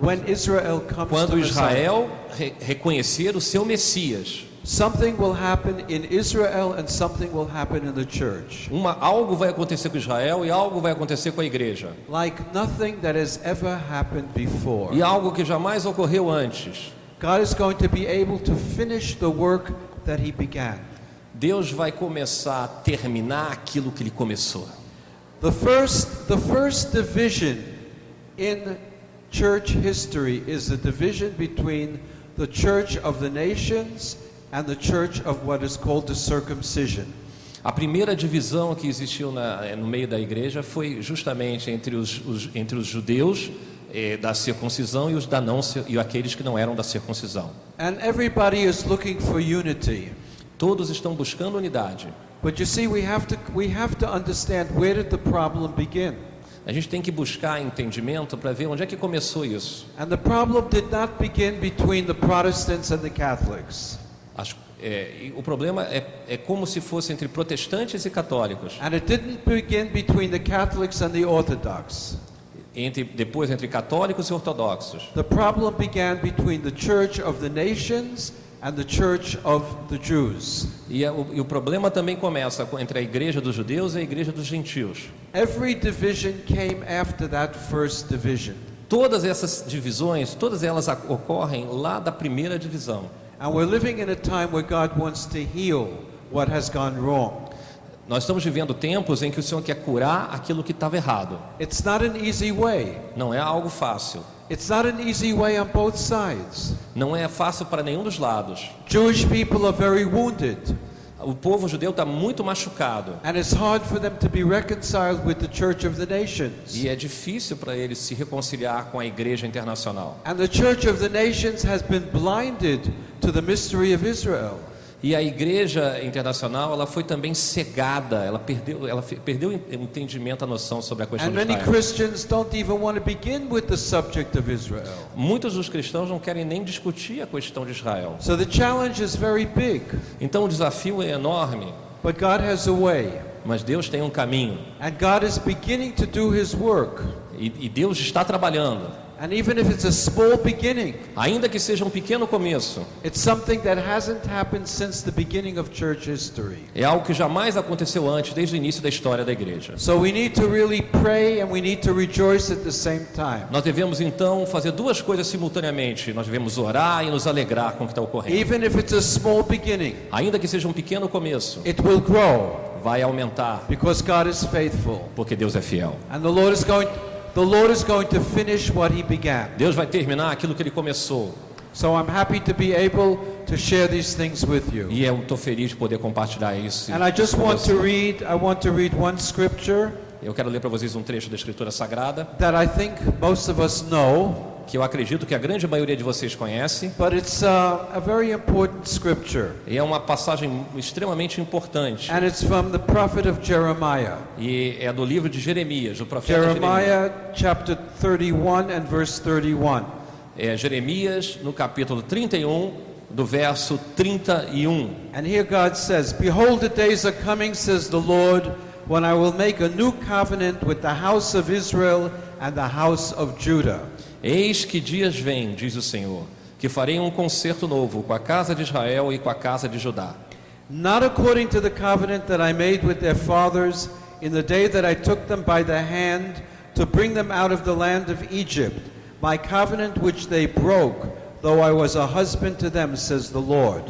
when Israel comes Quando to Messiah, Israel re- reconhecer o seu Messias, something will happen in Israel and something will happen in the church. uma, algo vai acontecer com Israel e algo vai acontecer com a igreja. Like nothing that has ever happened before. E algo que jamais ocorreu antes. God is going to be able to finish the work that he began. Deus vai começar a terminar aquilo que ele começou. The first, the first division in church history is the division between the church of the nations and the church of what is called the circumcision. A primeira divisão que existiu na- no meio da igreja foi justamente entre os, os- entre os judeus eh, da circuncisão e os da não e aqueles que não eram da circuncisão. And everybody is looking for unity. Todos estão buscando unidade. But you see, we have to, we have to understand where did the problem begin? A gente tem que buscar entendimento para ver onde é que começou isso. And the problem did not begin between the Protestants and the Catholics. As- é, o problema é, é como se fosse entre protestantes e católicos. And it didn't begin between the Catholics and the Orthodox. Entre, depois entre católicos e ortodoxos. The problem began between the church of the nations and the church of the Jews. E, o, e o problema também começa com- entre a igreja dos judeus e a igreja dos gentios. Every division came after that first division. Todas essas divisões, todas elas ocorrem lá da primeira divisão. And we're living in a time where God wants to heal what has gone wrong. Nós estamos vivendo tempos em que o Senhor quer curar aquilo que estava errado. It's not an easy way. Não é algo fácil. It's not an easy way on both sides. Não é fácil para nenhum dos lados. Jewish people are very wounded, O povo judeu está muito machucado and it's hard for them to be reconciled with the Church of the Nations. e é difícil para eles se reconciliar com a igreja internacional. And the Church of the Nations has been blinded to the mystery of Israel. E a igreja internacional, ela foi também cegada, ela perdeu, ela perdeu o entendimento, a noção sobre a questão And de many Israel. Christians don't even want to begin with the subject of Israel. Muitos dos cristãos não querem nem discutir a questão de Israel. So the challenge is very big, Então o desafio é enorme, but God has a way. mas Deus tem um caminho And God is beginning to do His work. e, e Deus está trabalhando. And even if it's a small beginning, Ainda que seja um pequeno começo, it's something that hasn't happened since the beginning of church history. é algo que jamais aconteceu antes, desde o início da história da igreja. So we need to really pray and we need to rejoice at the same time. Nós devemos então fazer duas coisas simultaneamente. Nós devemos orar e nos alegrar com o que está ocorrendo. Even if it's a small beginning, Ainda que seja um pequeno começo, it will grow vai aumentar, because God is faithful. porque Deus é fiel. And the Lord is going the Lord is going to finish what he began. Deus vai terminar aquilo que ele começou. So I'm happy to be able to share these things with you. E eu estou feliz de poder compartilhar isso. And I just want to read I want to read one scripture Eu quero ler para vocês um trecho da Escritura Sagrada, that I think most of us know, que eu acredito que a grande maioria de vocês conhece. but it's uh, a very important scripture. E é uma passagem extremamente importante. And it's from the prophet of Jeremiah. E é do livro de Jeremias, do profeta Jeremias. Jeremiah chapter 31 and verse 31. É Jeremias, no capítulo 31, do verso 31. And here God says, Behold, the days are coming, says the Lord, when I will make a new covenant with the house of Israel and the house of Judah. Eis que dias vêm, diz o Senhor, que farei um concerto novo com a casa de Israel e com a casa de Judá. Not according to the covenant that I made with their fathers in the day that I took them by the hand to bring them out of the land of Egypt, my covenant which they broke, though I was a husband to them, says the Lord.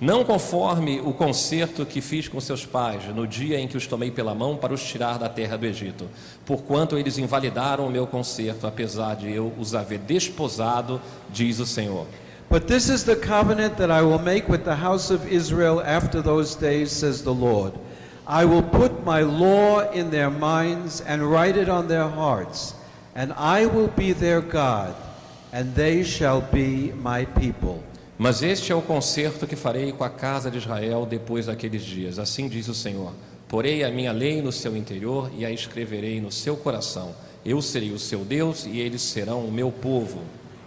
Não conforme o concerto que fiz com seus pais no dia em que os tomei pela mão para os tirar da terra do Egito, porquanto eles invalidaram o meu concerto, apesar de eu os haver desposado, diz o Senhor. But this is the covenant that I will make with the house of Israel after those days, says the Lord. I will put my law in their minds and write it on their hearts, and I will be their God, and they shall be my people. Mas este é o concerto que farei com a casa de Israel depois daqueles dias. Assim diz o Senhor: Porei a minha lei no seu interior e a escreverei no seu coração. Eu serei o seu Deus e eles serão o meu povo.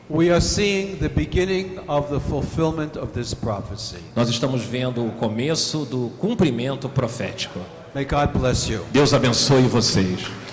We are seeing the beginning of the fulfillment of this prophecy. Nós estamos vendo o começo do cumprimento profético. May God bless you. Deus abençoe vocês.